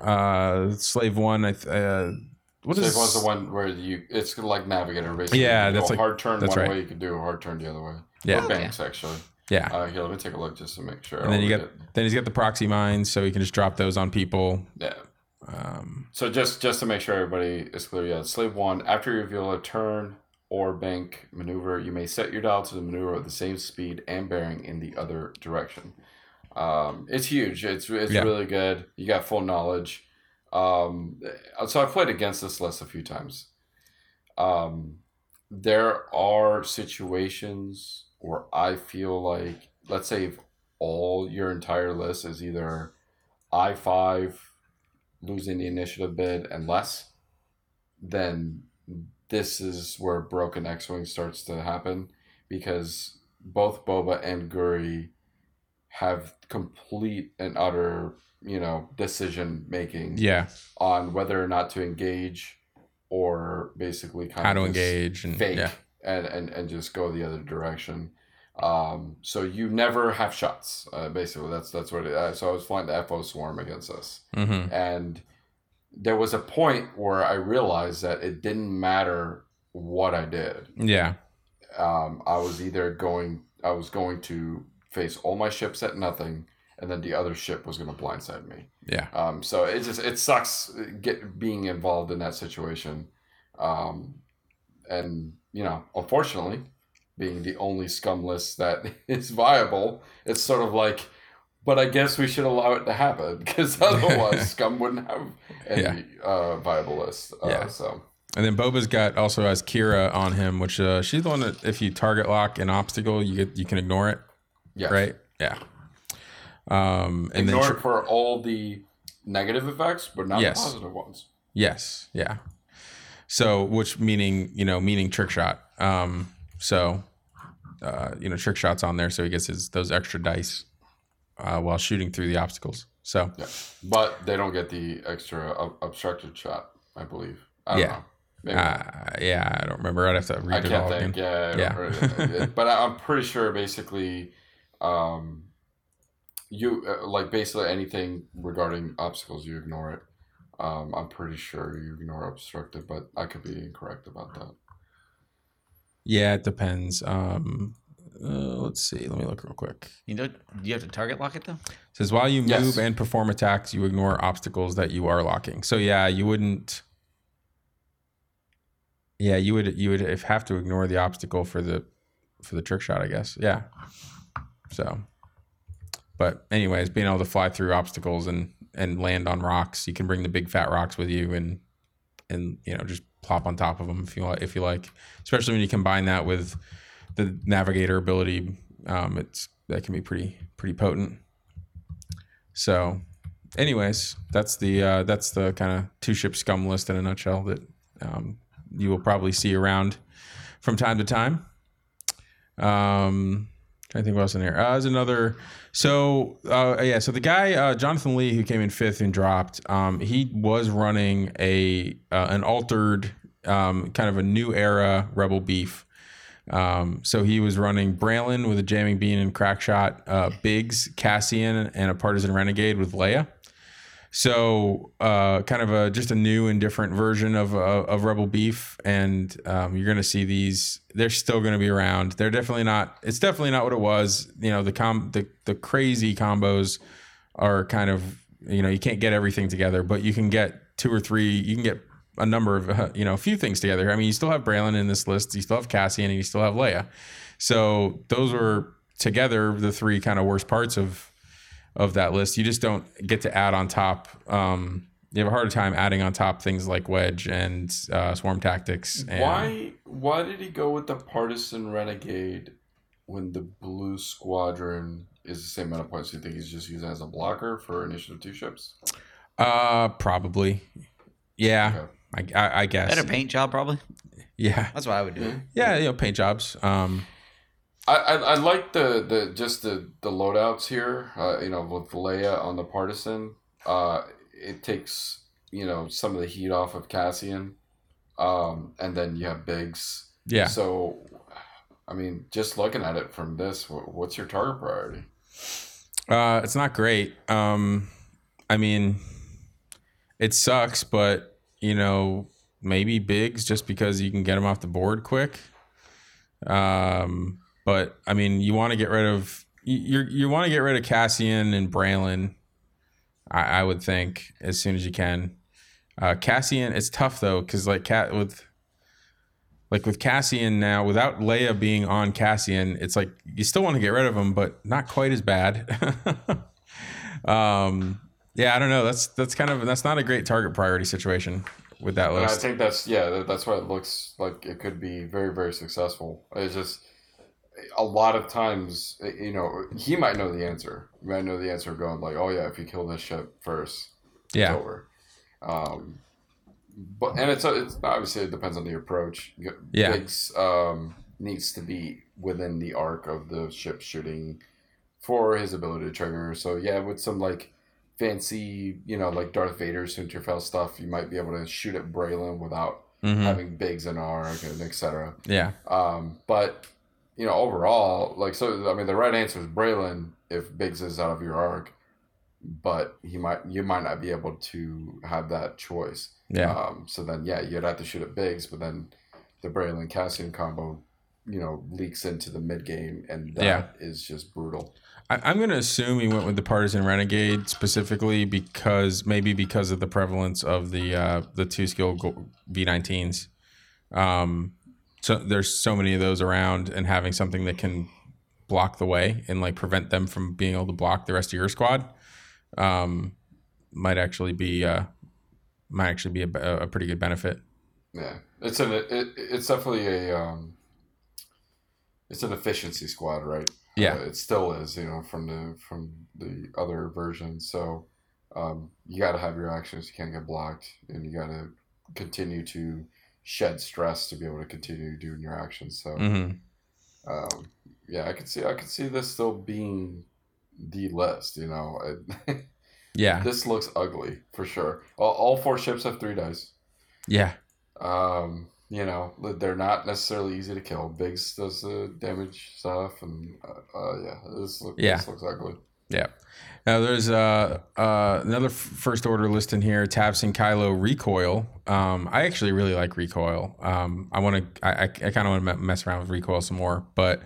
uh, Slave One. I th- uh, what So is if one's the one where you, it's like Navigator basically. Yeah, You that's go like- hard turn that's one right. way. You can do a hard turn the other way. Yeah. Or banks actually. yeah? Uh, here, let me take a look just to make sure. And then you don't get forget. then he's got the proxy mines, so he can just drop those on people. yeah. Um, So just just to make sure everybody is clear, yeah, slave one. After you reveal a turn or bank maneuver, you may set your dial to the maneuver at the same speed and bearing in the other direction. Um, it's huge. It's it's Yeah. really good. You got full knowledge. Um, so I've played against this list a few times. Um, there are situations where I feel like, let's say, if all your entire list is either I five losing the initiative bid and less, then this is where broken X Wing starts to happen because both Boba and Guri have complete and utter, you know, decision making Yeah. on whether or not to engage or basically kind How of to engage and fake yeah. and, and, and just go the other direction. Um, so you never have shots. Uh, basically, that's that's what it. Uh, so I was flying the FO swarm against us, Mm-hmm. and there was a point where I realized that it didn't matter what I did. Yeah. Um, I was either going, I was going to face all my ships at nothing, and then the other ship was going to blindside me. Yeah. Um, so it just it sucks get being involved in that situation, um, and you know, unfortunately, being the only scum list that (laughs) is viable, it's sort of like, but I guess we should allow it to happen (laughs) because otherwise, (laughs) scum wouldn't have any uh, viable list. Uh, Yeah. So And then Boba's got also has Qi'ra on him, which uh, she's the one that if you target lock an obstacle, you get you can ignore it, yeah, right? Yeah. Um, and Ignore then it for all the negative effects, but not Yes. the positive ones. yes, yeah. So, which meaning you know meaning trick shot. Um, so, uh, you know, trick shots on there, so he gets his those extra dice uh, while shooting through the obstacles. So, Yeah, but they don't get the extra ob- obstructed shot. I believe. I don't Yeah. know. Uh, yeah, I don't remember. I'd have to I read it can't all think. again. Yeah, I Yeah. but I'm pretty sure basically, um, you uh, like basically anything regarding obstacles, you ignore it. Um, I'm pretty sure you ignore obstructed, but I could be incorrect about that. Yeah, it depends. Um, uh, let's see. Let me look real quick. You know, do you have to target lock it though? says while you move Yes. and perform attacks, you ignore obstacles that you are locking. So yeah, you wouldn't. Yeah, you would you would have to ignore the obstacle for the for the trick shot, I guess. Yeah. So, but anyways, being able to fly through obstacles and and land on rocks, you can bring the big fat rocks with you and and you know just plop on top of them if you like if you like. Especially when you combine that with the navigator ability, um, it's that can be pretty pretty potent. So, anyways, that's the uh, that's the kind of two ship scum list in a nutshell that um, you will probably see around from time to time. Um, to think what else in here. Uh, there's another. So uh, yeah, so the guy uh, Jonathan Lee who came in fifth and dropped, um, he was running a uh, an altered um, kind of a new era Rebel beef. Um, so he was running Braylen with a jamming beam and crack shot, uh, Biggs, Cassian, and a partisan renegade with Leia. So uh, kind of a just a new and different version of uh, of Rebel Beef, and um, you're going to see these. They're still going to be around. They're definitely not. It's definitely not what it was. You know, the com the the crazy combos are kind of you know you can't get everything together, but you can get two or three. You can get a number of uh, you know a few things together. I mean, you still have Braylen in this list. You still have Cassian, and you still have Leia. So those were together the three kind of worst parts of of that list. You just don't get to add on top. Um, you have a harder time adding on top things like Wedge and uh, Swarm Tactics. And, Why? Why did he go with the partisan renegade when the blue squadron is the same amount of points? Do you think he's just using it as a blocker for initiative two ships? Uh, probably. Yeah, I, I, I guess. Better paint job, probably. Yeah, That's what I would do. yeah. You know, paint jobs. Um, I, I, I like the, the just the, the loadouts here. Uh, you know, with Leia on the partisan, uh, it takes you know some of the heat off of Cassian, um, and then you have Biggs. yeah. So, I mean, just looking at it from this, what's your target priority? Uh, it's not great. Um, I mean, it sucks, but you know, maybe Biggs just because you can get him off the board quick. Um, but I mean, you want to get rid of you. You, want to get rid of Cassian and Braylen. I, I would think as soon as you can. Uh, Cassian, it's tough though because like cat with like with Cassian now, without Leia being on Cassian, it's like you still want to get rid of him, but not quite as bad. (laughs) um, yeah, I don't know. That's that's kind of that's not a great target priority situation with that list. And I think that's yeah, that's why it looks like it could be very very successful. It's just a lot of times, you know, he might know the answer. He might know the answer, going like, "Oh yeah, if you kill this ship first, it's Yeah, over." Um, but and it's it's obviously it depends on the approach. Yeah. Biggs um, needs to be within the arc of the ship shooting for his ability to trigger. So yeah, with some like fancy, you know, like Darth Vader Soontir Fel stuff, you might be able to shoot at Braylen without Mhm. having Biggs and arc and etc. yeah, Um, but you know, overall, like so, I mean, the right answer is Braylen if Biggs is out of your arc, but he might you might not be able to have that choice. yeah, Um, so then, yeah, you'd have to shoot at Biggs, but then the Braylen Cassian combo, you know, leaks into the mid game, and that is Yeah. just brutal. I, I'm going to assume he went with the partisan renegade specifically because maybe because of the prevalence of the uh, the two skill go- V19s. Um, so there's so many of those around, and having something that can block the way and like prevent them from being able to block the rest of your squad um, might actually be uh, might actually be a, a pretty good benefit. Yeah, it's an it, it's definitely a um, it's an efficiency squad, right? Yeah. Uh, it still is, you know, from the from the other version. So um, you got to have your actions. You can't get blocked, and you got to continue to shed stress to be able to continue doing your actions. So hmm um, yeah, I could see I could see this still being the list. You know, It- (laughs) Yeah, this looks ugly for sure. All, all four ships have three dice. yeah, Um, you know, they're not necessarily easy to kill. Biggs does the damage stuff, and uh, uh yeah, this, look, Yeah. this looks ugly. Yeah. Now there's uh, uh, another first order list in here. Tabs and Kylo recoil. Um, I actually really like recoil. Um, I want to. I, I, I kind of want to mess around with recoil some more, but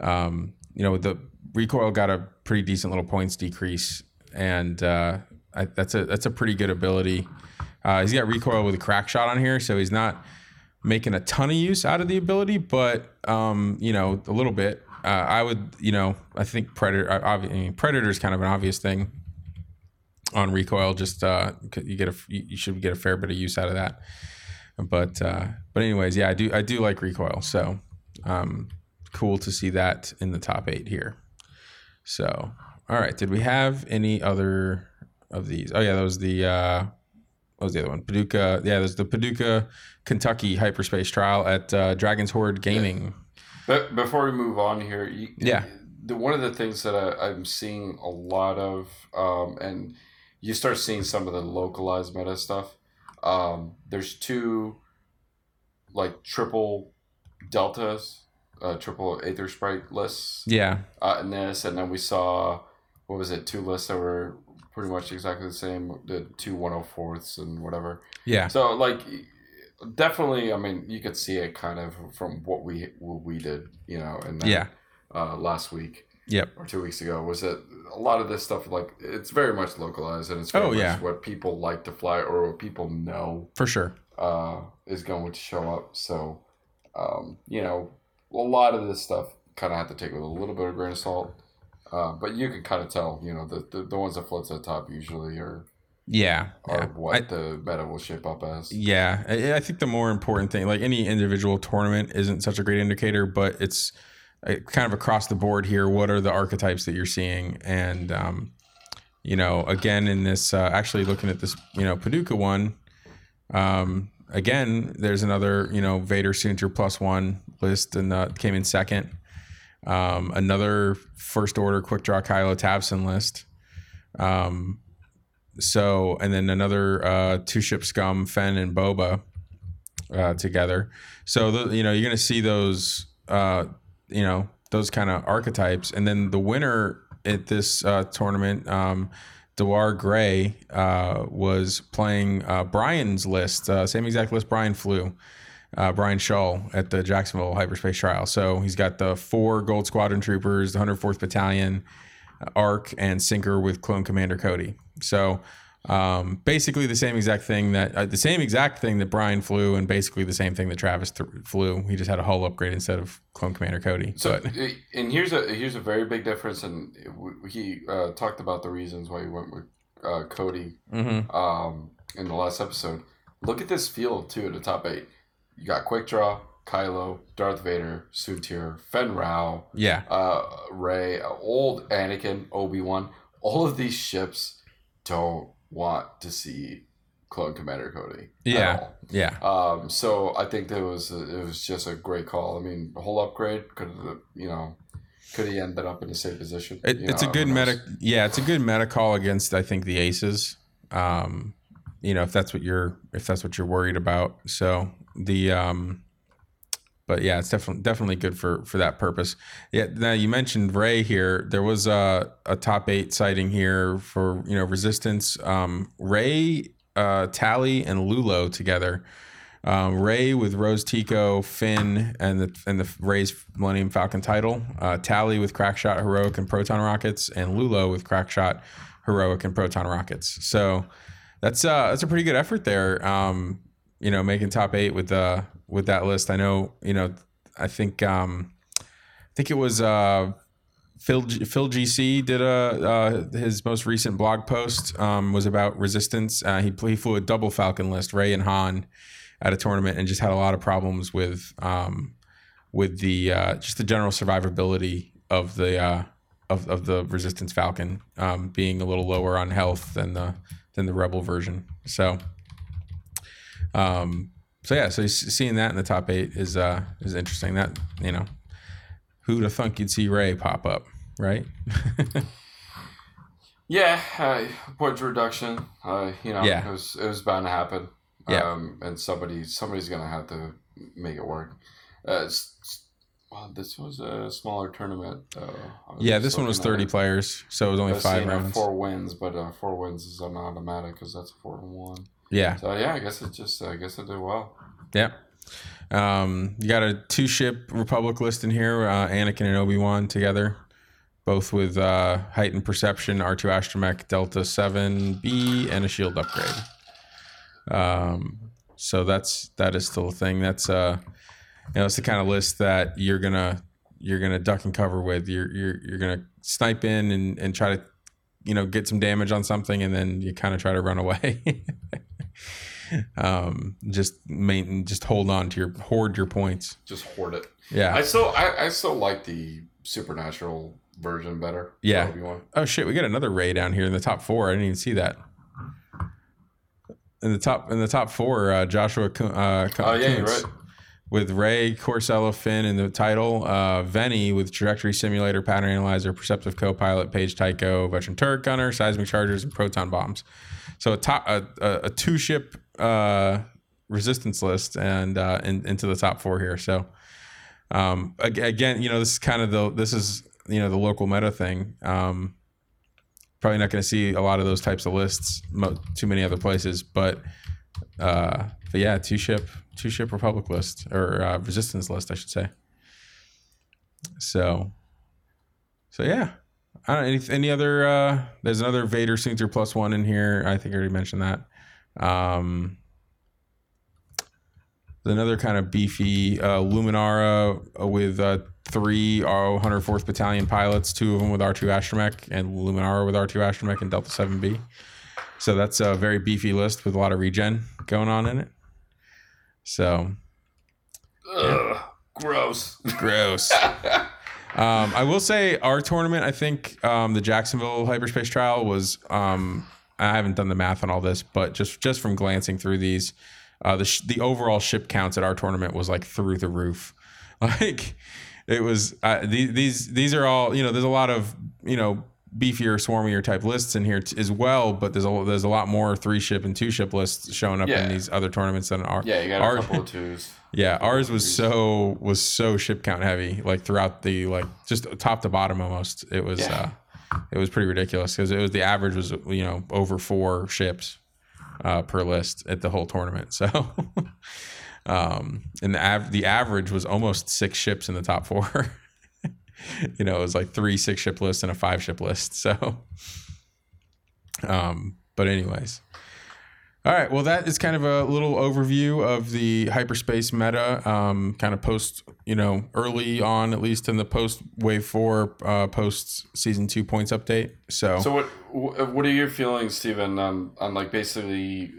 um, you know the recoil got a pretty decent little points decrease, and uh, I, that's a that's a pretty good ability. Uh, he's got recoil with a crack shot on here, so he's not making a ton of use out of the ability, but um, you know, a little bit. Uh, I would, you know, I think predator. I, mean, predator is kind of an obvious thing on recoil. Just uh, you get a, you should get a fair bit of use out of that. But uh, but anyways, yeah, I do I do like recoil. So um, cool to see that in the top eight here. So all right, did we have any other of these? Oh yeah, that was the. Uh, what was the other one? Paducah. Yeah, there's the Paducah, Kentucky hyperspace trial at uh, Dragon's Horde Gaming. But before we move on here, you, Yeah. the, one of the things that I, I'm seeing a lot of, um, and you start seeing some of the localized meta stuff. Um, there's two, like triple deltas, uh, triple Aether Sprite lists. Yeah, uh, in this, and then we saw what was it? Two lists that were pretty much exactly the same. The two one hundred fourths and whatever. yeah, So like, definitely, I mean, you could see it kind of from what we what we did, you know, and yeah, uh, last week yep, or two weeks ago was that a lot of this stuff like it's very much localized and it's very Oh, much yeah. what people like to fly or what people know for sure. uh, is going to show up. So, um, you know, a lot of this stuff kind of have to take with a little bit of grain of salt. Uh, but you can kind of tell, you know, the, the, the ones that float to the top usually are, Yeah, or yeah. what I- the meta will shape up as. Yeah, I, I think the more important thing, like any individual tournament, isn't such a great indicator, but it's uh, kind of across the board here. What are the archetypes that you're seeing? And um, you know, again, in this, uh, actually looking at this, you know, Paducah one, um, again, there's another, you know, Vader Soontir plus one list, and uh, came in second. Um, another first order quick draw Kylo Tavson list. Um, so and then another uh, two ship scum Fenn and Boba uh, together. So the, you know you're gonna see those uh, you know those kind of archetypes, and then the winner at this uh, tournament, um, Dewar Gray, uh, was playing uh, Brian's list, same exact list Brian flew. Brian Shull at the Jacksonville Hyperspace Trial. So he's got the four Gold Squadron Troopers, the 104th Battalion, ARC, and Sinker with Clone Commander Cody. So Um, basically the same exact thing that uh, the same exact thing that Brian flew, and basically the same thing that Travis th- flew. He just had a hull upgrade instead of Clone Commander Cody. So, but uh, and here's a here's a very big difference, and he uh, talked about the reasons why he went with uh, Cody Mhm. um, in the last episode. Look at this field too. At the top eight, you got Quick Draw, Kylo, Darth Vader, Soontir, Fenn Rau, yeah, uh, Rey, old Anakin, Obi Wan. All of these ships don't want to see Clone Commander Cody. Yeah. yeah, Um, so I think that was it was just a great call. I mean, the whole upgrade could have you know could he ended up in the same position? It, it's a good meta. Yeah, it's a good meta call against I think the aces. Um, you know if that's what you're if that's what you're worried about. So the um, but yeah, it's definitely definitely good for for that purpose. Yeah. Now you mentioned Rey here. There was a a top eight sighting here for you know resistance. Um, Rey, uh, Tallie, and L'ulo together. Um, Rey with Rose Tico, Finn, and the and the Rey's Millennium Falcon title. Uh, Tallie with Crackshot, Heroic, and Proton rockets, and L'ulo with Crackshot, Heroic, and Proton rockets. So that's uh that's a pretty good effort there. Um, you know, making top eight with uh with that list. I know. You know, I think um, I think it was uh. Phil Phil GC did a uh, his most recent blog post um, was about resistance. Uh, he he flew a double Falcon list, Rey and Han, at a tournament, and just had a lot of problems with um, with the uh, just the general survivability of the uh, of of the Resistance Falcon um, being a little lower on health than the than the Rebel version. So, um, so yeah, so seeing that in the top eight is uh, is interesting. That you know, who'd have thunk you'd see Rey pop up, right? (laughs) Yeah, uh, points reduction. Uh, you know, Yeah. it was it was bound to happen. Yeah. Um, and somebody somebody's gonna have to make it work. Uh, well, this was a smaller tournament. Though. Yeah, this one was thirty it. players, so it was only five uh, rounds. Four wins, but uh, four wins is an automatic because that's a four to one. Yeah, So yeah, I guess it just I guess it did well. Yeah. Um, you got a two ship Republic list in here, uh, Anakin and Obi Wan together, both with uh, heightened perception, R2 Astromech Delta 7B, and a shield upgrade. Um, so that's that is still a thing. That's uh, you know, it's the kind of list that you're gonna you're gonna duck and cover with. You're you're you're gonna snipe in and, and try to you know get some damage on something, and then you kind of try to run away. (laughs) um, just main, just hold on to your hoard your points. Just hoard it. Yeah. I still I, I still like the supernatural version better. Yeah. Oh shit, we got another Rey down here in the top four. I didn't even see that. In the top in the top four, uh, Joshua. Uh, Oh yeah, you're right. With Rey, Corsello, Finn in the title, uh, Vennie with Trajectory Simulator, Pattern Analyzer, Perceptive Co-Pilot, Paige Tico, Veteran Turret Gunner, Seismic Chargers, and Proton Bombs. So a top a, a, a two ship uh, resistance list and uh, in, into the top four here. So um, again, you know, this is kind of the this is you know the local meta thing. Um, probably not going to see a lot of those types of lists mo- too many other places, but uh, but yeah, two ship two ship Republic list or uh, resistance list, I should say. So so yeah. I don't any any other uh there's another Vader Soontir plus one in here. I think I already mentioned that. Um another kind of beefy uh, Luminara with uh, three RO 104th Battalion pilots, two of them with R2 Astromech, and Luminara with R2 Astromech and Delta 7B. So that's a very beefy list with a lot of regen going on in it. So Ugh, gross. (laughs) gross. Um, I will say our tournament. I think um, the Jacksonville hyperspace trial was. Um, I haven't done the math on all this, but just just from glancing through these, uh, the sh- the overall ship counts at our tournament was like through the roof. (laughs) Like it was. Uh, these these these are all. You know, there's a lot of you know beefier, swarmier type lists in here t- as well. But there's a there's a lot more three ship and two ship lists showing up Yeah. in these other tournaments than our. Yeah, you got a our- couple of (laughs) twos. yeah, ours was so was so ship count heavy, like throughout the like just top to bottom almost. It was Yeah. uh it was pretty ridiculous because it was the average was you know over four ships uh, per list at the whole tournament. So (laughs) um and the av- the average was almost six ships in the top four. (laughs) (laughs) you know, it was like three six ship lists and a five ship list. (laughs) So um but anyways. All right. Well, that is kind of a little overview of the hyperspace meta, um, kind of post, you know, early on, at least in the post wave four, uh, post season two points update. So, So what what are your feelings, Stephen, on on like basically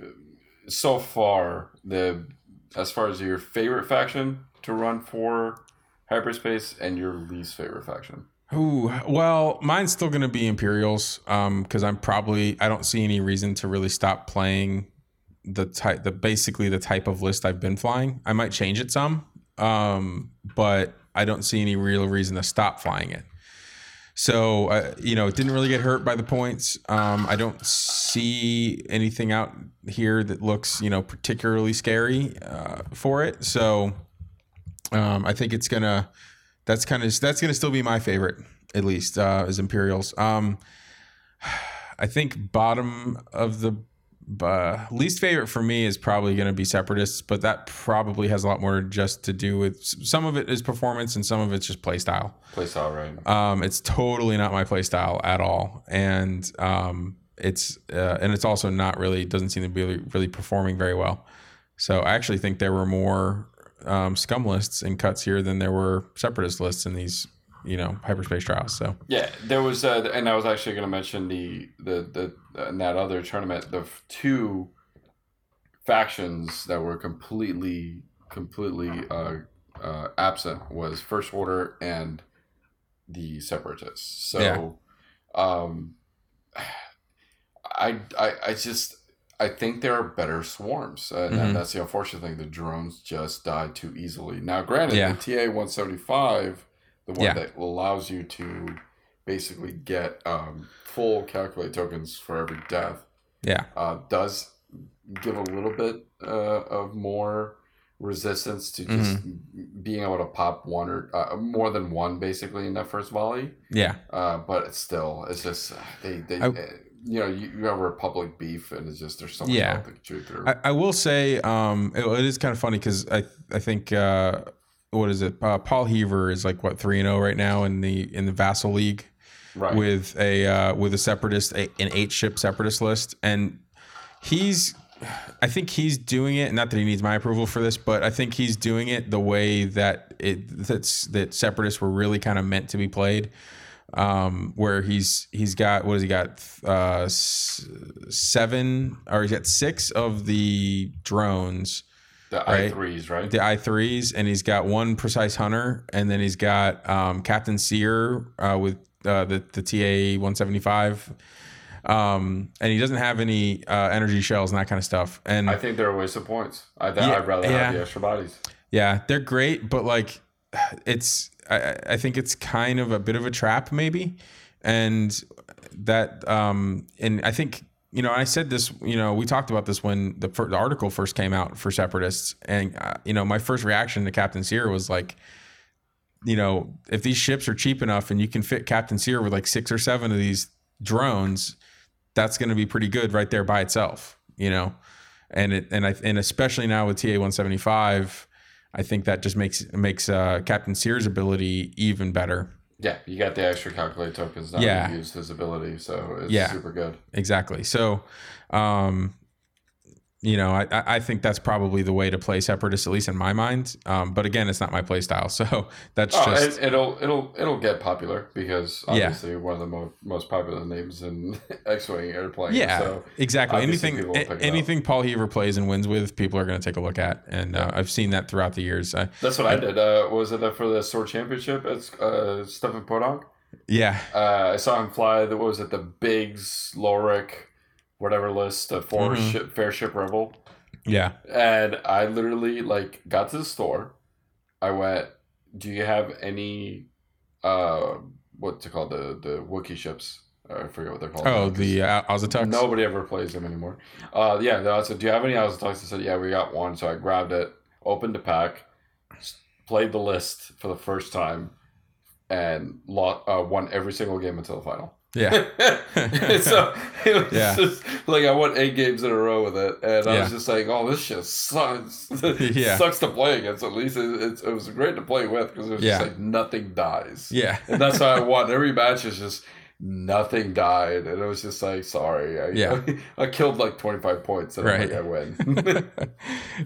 so far the as far as your favorite faction to run for hyperspace and your least favorite faction? Ooh, well, mine's still going to be Imperials because I'm probably I don't see any reason to really stop playing the type the basically the type of list I've been flying. I might change it some, um, but I don't see any real reason to stop flying it. So uh, you know, it didn't really get hurt by the points. Um, I don't see anything out here that looks you know particularly scary uh, for it. So um, I think it's gonna that's kind of that's gonna still be my favorite at least uh, as Imperials. Um, (sighs) I think bottom of the uh, least favorite for me is probably going to be Separatists, but that probably has a lot more just to do with some of it is performance and some of it's just play style. Playstyle, right? Um, it's totally not my play style at all, and um, it's uh, and it's also not really doesn't seem to be really, really performing very well. So I actually think there were more um, scum lists and cuts here than there were separatist lists in these you know hyperspace trials. So Yeah, there was, uh, and I was actually going to mention the the the in that other tournament the two factions that were completely completely uh, uh, absent was First Order and the Separatists. So, Yeah. um, (sighs) I, I I just I think there are better swarms, uh, Mhm. and that's the unfortunate thing. The drones just die too easily. Now, granted, Yeah. the TA one seventy five, the one Yeah. that allows you to basically get um, full calculate tokens for every death, yeah, uh, does give a little bit uh, of more resistance to just Mm-hmm. being able to pop one or uh, more than one basically in that first volley. yeah, Uh, but it's still, it's just they they. I- uh, you know, you, you have Republic beef, and it's just there's so much Yeah. yeah. to chew through. I, I will say um, it, it is kind of funny because I I think uh, what is it? Uh, Paul Heaver is like what three and zero right now in the in the Vassal League. right. with a uh, with a separatist a, an eight ship separatist list and he's I think he's doing it not that he needs my approval for this but I think he's doing it the way that it that's that separatists were really kind of meant to be played um where he's he's got what has he got uh seven or he's got six of the drones the right. I threes, right? the i3s and he's got one precise hunter and then he's got um, captain sear uh, with uh, the, the ta 175 um, and he doesn't have any uh, energy shells and that kind of stuff and I think they're a waste of points. I th- Yeah, I'd rather yeah. have the extra bodies. yeah they're great but like it's I, I think it's kind of a bit of a trap maybe. And that um and i think you know i said this you know we talked about this when the, fir- the article first came out for separatists. And uh, you know my first reaction to captain sear was like you know if these ships are cheap enough and you can fit captain sear with like six or seven of these drones that's going to be pretty good right there by itself you know? And it and i and especially now with ta 175 i think that just makes makes uh captain sear's ability even better Yeah, you got the extra calculate tokens now Yeah. to use his ability, so it's Yeah. super good. exactly so um you know I, I I think that's probably the way to play separatist at least in my mind um but again it's not my play style (laughs) so that's Oh, just it, it'll it'll it'll get popular because Yeah. obviously one of the mo- most popular names in (laughs) X-wing airplane. yeah So exactly anything people will pick it a- anything paul heaver plays and wins with people are going to take a look at and uh, i've seen that throughout the years uh, that's what I did. Uh, was it for the sword championship? It's uh, Stefan Podolak. yeah Uh, I saw him fly. The, what was it? The Biggs, Lorick, whatever list, the 4 Mhm. ship, fair ship rebel. yeah And I literally like got to the store. I went, "Do you have any uh what's it called the the Wookiee ships? I forget what they're called. oh the uh, Auzitucks? nobody ever plays them anymore. Uh, yeah, I said, "Do you have any Auzitucks?" I said, "Yeah, we got one." So I grabbed it, opened the pack, played the list for the first time, and lo- uh, won every single game until the final. Yeah (laughs) so it was Yeah. just like I won eight games in a row with it, and I Yeah. was just like, "Oh, this shit sucks. (laughs) Yeah. sucks to play against. At least it, it's it was great to play with because it was Yeah. just like nothing dies. yeah (laughs) and that's how I won. Every match is just nothing died, and it was just like, sorry, I, Yeah. I, killed like twenty five points, and Right. Like, I win.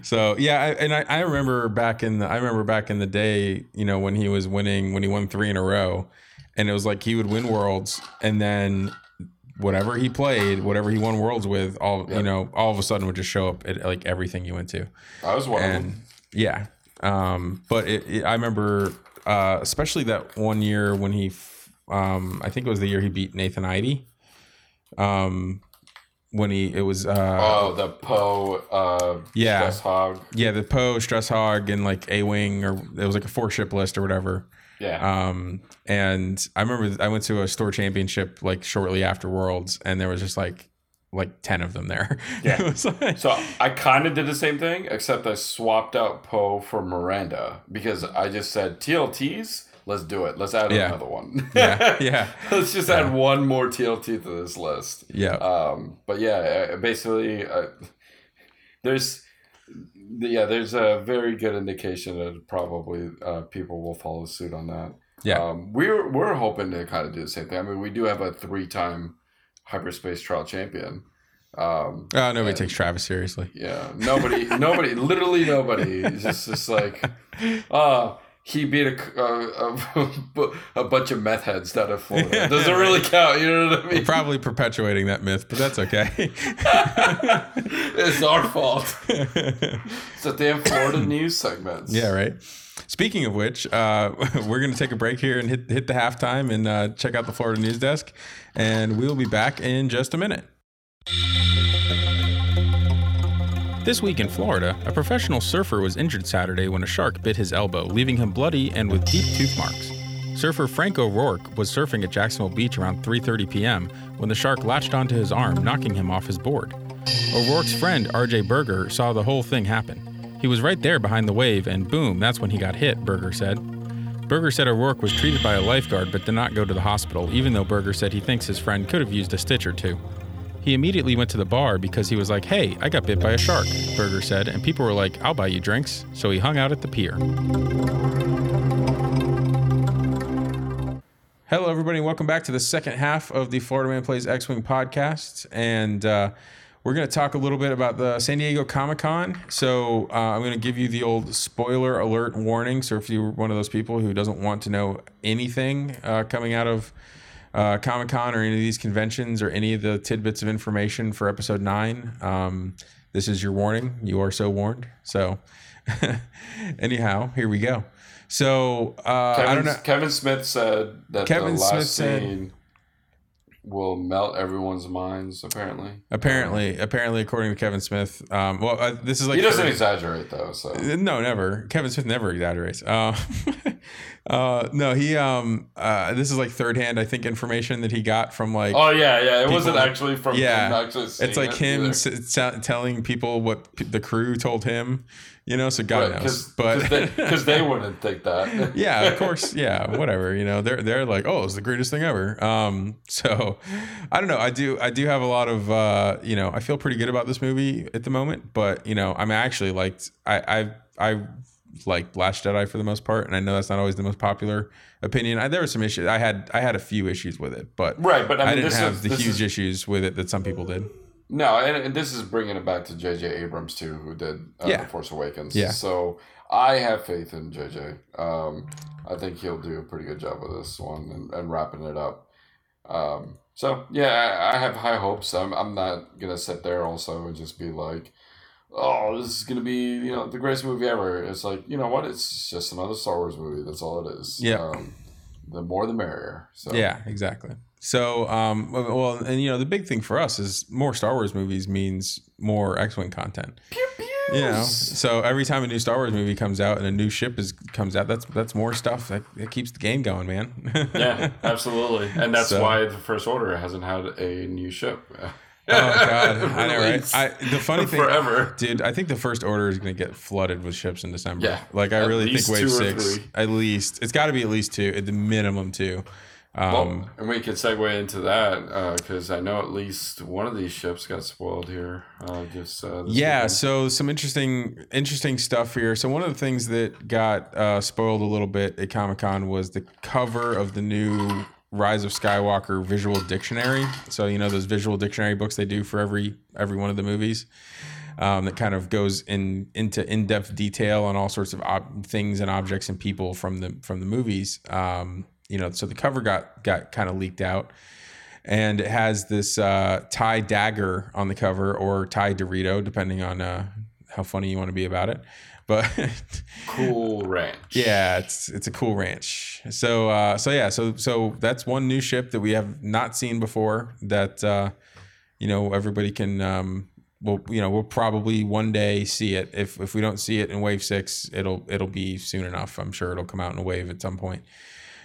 so yeah, I, and I, I remember back in the I remember back in the day, you know, when he was winning when he won three in a row, and it was like he would win worlds, and then whatever he played, whatever he won worlds with, all you know, all of a sudden would just show up at like everything you went to. I was one and yeah um but it, it- i remember uh especially that one year when he um i think it was the year he beat nathan Eide. um when he it was uh Oh, the Poe, uh, Yeah. Stress Hog. yeah the poe stress hog and like a wing or it was like a four ship list or whatever Yeah. um and i remember i went to a store championship like shortly after worlds and there was just like like 10 of them there (laughs) Yeah. like, So I kind of did the same thing, except I swapped out Poe for Miranda because I just said TLTs. Let's do it. Let's add Yeah. another one. (laughs) yeah yeah (laughs) Let's just add one more TLT to this list. yeah Um, but yeah, uh, basically, uh, there's yeah, there's a very good indication that probably uh, people will follow suit on that. yeah Um, we're we're hoping to kind of do the same thing. I mean, we do have a three-time hyperspace trial champion. Um, oh nobody and- takes travis seriously yeah, nobody, nobody, literally nobody. It's just, just like, (laughs) uh, he beat a, a, (laughs) a, a bunch of meth heads down in Florida. Doesn't really count, you know what I mean? probably perpetuating that myth, but that's okay. (laughs) it's our fault. (laughs) It's a damn Florida news segments. yeah, right. Speaking of which, uh, we're going to take a break here and hit hit the halftime and uh, check out the Florida news desk, and we'll be back in just a minute. This week in Florida, a professional surfer was injured Saturday when a shark bit his elbow, leaving him bloody and with deep tooth marks. Surfer Frank O'Rourke was surfing at Jacksonville Beach around 3:30 p.m. when the shark latched onto his arm, knocking him off his board. O'Rourke's friend RJ Berger saw the whole thing happen. He was right there behind the wave, and boom, that's when he got hit, Berger said. Berger said O'Rourke was treated by a lifeguard but did not go to the hospital, even though Berger said he thinks his friend could have used a stitch or two. He immediately went to the bar because he was like, hey, I got bit by a shark, Berger said, and people were like, I'll buy you drinks. So he hung out at the pier. Hello, everybody. Welcome back to the second half of the Florida Man Plays X Wing podcast. And uh, we're going to talk a little bit about the San Diego Comic Con. So uh, I'm going to give you the old spoiler alert warning. So if you're one of those people who doesn't want to know anything uh, coming out of uh, Comic Con or any of these conventions or any of the tidbits of information for episode nine, um, this is your warning. You are so warned. So, (laughs) anyhow, here we go. So uh, Kevin, I don't know. Kevin Smith said that Kevin the last Smith said- scene will melt everyone's minds. Apparently, Apparently, apparently, according to Kevin Smith, um, well, uh, this is like he doesn't exaggerate though. So No, never. Kevin Smith never exaggerates. Uh, (laughs) uh, no, he. Um, uh, this is like third hand, I think, information that he got from like. oh yeah, yeah, it wasn't actually from yeah, it's like it him either. s- s- telling people what p- the crew told him. You know, so God Right, knows. But 'cause they, they (laughs) wouldn't think that. yeah, of (laughs) course, yeah, whatever. You know, they're they're like, oh, it's the greatest thing ever. Um, (laughs) so I don't know. I do I do have a lot of uh, you know, I feel pretty good about this movie at the moment. But you know, I'm actually liked. I I I like Last Jedi for the most part, and I know that's not always the most popular opinion. I, there were some issues. I had I had a few issues with it, but Right, but I I, didn't this have is- the huge is- issues with it that some people did. No, and, and this is bringing it back to J.J. Abrams too, who did uh, Yeah. The Force Awakens. Yeah. So I have faith in J.J. Um, I think he'll do a pretty good job with this one and, and wrapping it up. Um, so yeah, I, I have high hopes. I'm I'm not gonna sit there also and just be like, oh, this is gonna be you know the greatest movie ever. It's like you know what? It's just another Star Wars movie. That's all it is. Yeah. Um, the more the merrier. So Yeah, exactly. So, um, well, and you know, the big thing for us is more Star Wars movies means more X-wing content. Pew, pew. You know, so every time a new Star Wars movie comes out and a new ship is comes out, that's that's more stuff that, that keeps the game going, man. (laughs) Yeah, absolutely, and that's So- why the First Order hasn't had a new ship. Oh God, I know, right? (laughs) I, the funny thing, forever. dude, I think the first order is going to get flooded with ships in December. Yeah, like I at really least think Wave Six, three. at least it's got to be at least two, at the minimum two. Um, Well, and we could segue into that because I know at least one of these ships got spoiled here. Uh, just uh, yeah weekend. so some interesting interesting stuff here so one of the things that got uh, spoiled a little bit at comic-con was the cover of the new Rise of Skywalker visual dictionary. So you know those visual dictionary books they do for every every one of the movies. Um, that kind of goes in into in depth detail on all sorts of ob- things and objects and people from the from the movies. Um, you know, so the cover got got kind of leaked out, and it has this uh, tie dagger on the cover or tie Dorito, depending on uh, how funny you want to be about it. But (laughs) Cool ranch. yeah, it's it's a cool ranch. So uh, so yeah, so so that's one new ship that we have not seen before. That uh, you know everybody can. Um, well, you know, we'll probably one day see it. If if we don't see it in Wave Six, it'll it'll be soon enough. I'm sure it'll come out in a wave at some point.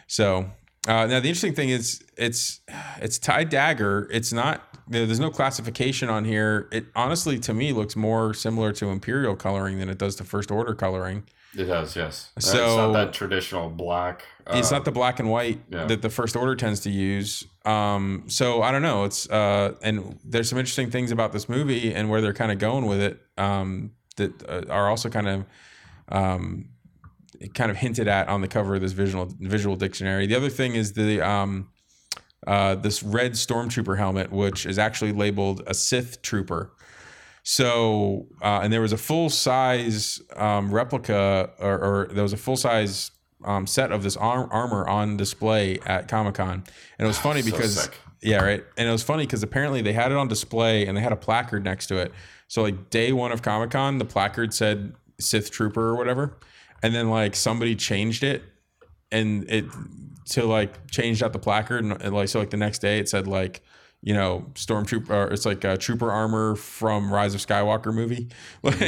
So uh, now the interesting thing is it's it's tie dagger. It's not there's no classification on here. It honestly to me looks more similar to Imperial coloring than it does to First Order coloring. It does, yes. it's So- not that traditional black. it's uh, not the black and white yeah. that the first order tends to use um so i don't know it's uh and there's some interesting things about this movie and where they're kind of going with it um that uh, are also kind of um kind of hinted at on the cover of this visual visual dictionary. The other thing is the um uh this red stormtrooper helmet which is actually labeled a sith trooper. So, uh, and there was a full size um, replica, or, or there was a full size um, set of this ar- armor on display at Comic Con, and it was (sighs) funny So because sick. yeah, right, and it was funny because apparently they had it on display and they had a placard next to it. So like day one of Comic Con, the placard said Sith Trooper or whatever, and then like somebody changed it and it to like changed out the placard and, and, like so like the next day it said like you know stormtrooper or it's like a trooper armor from rise of skywalker movie. (laughs) Like,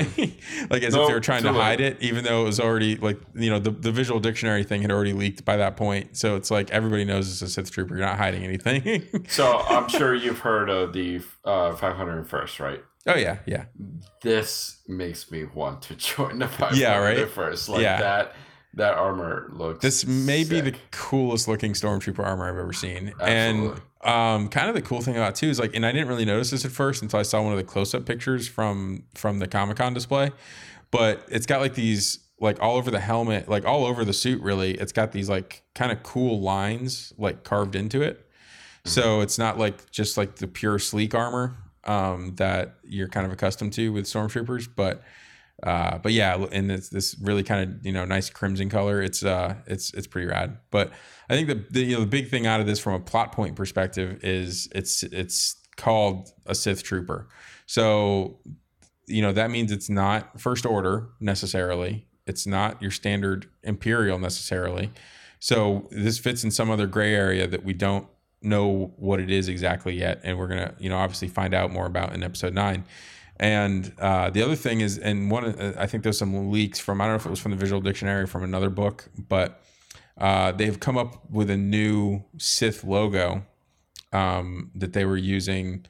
like as if they were trying to late. hide it even though it was already like you know the, the visual dictionary thing had already leaked by that point. So it's like everybody knows it's a sith trooper. You're not hiding anything. (laughs) So I'm sure you've heard of the uh, 501st, right? Oh yeah yeah This makes me want to (laughs) join the 501st. Yeah, right? First, Like Yeah. that. That armor looks. This may be the coolest looking stormtrooper armor I've ever seen. And Absolutely. um, kind of the cool thing about it too is like, and I didn't really notice this at first until I saw one of the close up pictures from from the Comic Con display. But it's got like these like all over the helmet, like all over the suit. Really, it's got these like kind of cool lines like carved into it. So it's not like just like the pure sleek armor um, that you're kind of accustomed to with stormtroopers, but uh, but yeah, and it's this really kind of you know nice crimson color. It's uh, it's it's pretty rad. But I think the, the you know the big thing out of this from a plot point perspective is it's it's called a Sith trooper. So you know that means it's not First Order necessarily. It's not your standard Imperial necessarily. So this fits in some other gray area that we don't know what it is exactly yet, and we're gonna you know obviously find out more about in episode nine. And uh, the other thing is, and one, uh, I think there's some leaks from I don't know if it was from the Visual Dictionary or from another book, but uh, they've come up with a new Sith logo um, that they were using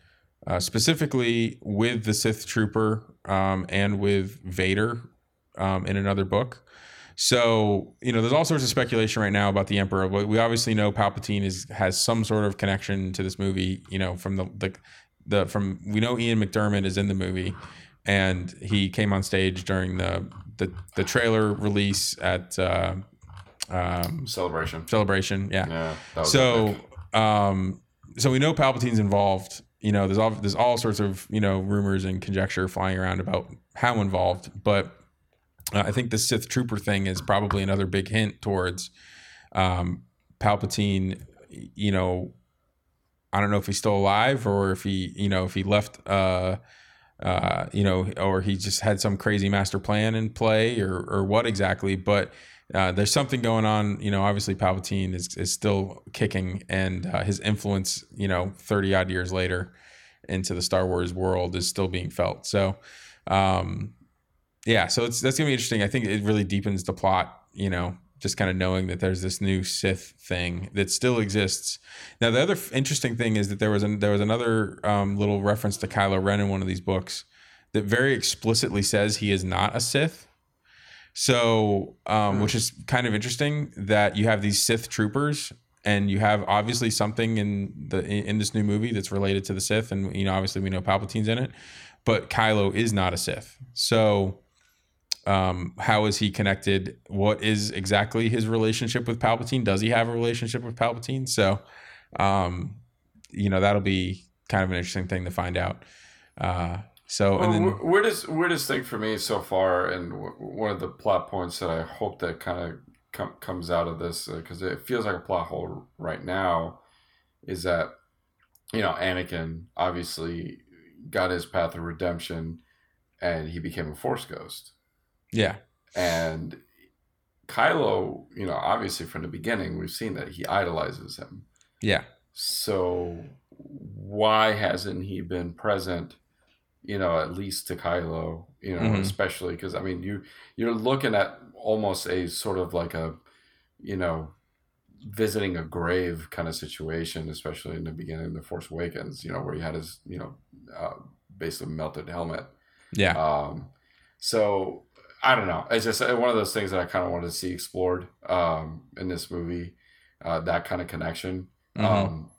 uh, specifically with the Sith Trooper um, and with Vader um, in another book. So you know, there's all sorts of speculation right now about the Emperor. But we obviously know Palpatine is has some sort of connection to this movie. You know, from the the, the from we know Ian McDiarmid is in the movie, and he came on stage during the the, the trailer release at uh, um, celebration. celebration. Yeah. Yeah. So, epic. um, so we know Palpatine's involved. You know, there's all there's all sorts of you know rumors and conjecture flying around about how involved, but uh, I think the Sith Trooper thing is probably another big hint towards um, Palpatine. You know, I don't know if he's still alive or if he, you know, if he left. Uh, uh, you know, or he just had some crazy master plan in play, or or what exactly. But uh, there's something going on. You know, obviously Palpatine is is still kicking, and uh, his influence, you know, 30 odd years later into the Star Wars world is still being felt. So, um, yeah, so it's that's gonna be interesting. I think it really deepens the plot. You know, just kind of knowing that there's this new Sith thing that still exists. Now, the other f- interesting thing is that there was an, there was another um, little reference to Kylo Ren in one of these books that very explicitly says he is not a Sith. So, um, which is kind of interesting that you have these Sith troopers, and you have obviously something in the in in this new movie that's related to the Sith, and you know obviously we know Palpatine's in it, but Kylo is not a Sith. So, um, how is he connected? What is exactly his relationship with Palpatine? Does he have a relationship with Palpatine? So, um, you know, that'll be kind of an interesting thing to find out. Uh, so, Well, and then weirdest weirdest thing for me so far, and w- one of the plot points that I hope that kind of com- comes out of this because it feels like a plot hole right now, is that you know Anakin obviously got his path of redemption, and he became a Force ghost, yeah, and Kylo, you know, obviously from the beginning we've seen that he idolizes him. yeah, So why hasn't he been present? You know, at least to Kylo. You know, Mhm. especially because I mean, you you're looking at almost a sort of like a, you know, visiting a grave kind of situation, especially in the beginning of the Force Awakens. You know, where he had his you know, uh, basically melted helmet. yeah, Um, so I don't know. It's just uh, one of those things that I kind of wanted to see explored um, in this movie. Uh, that kind of connection. Mhm. Um,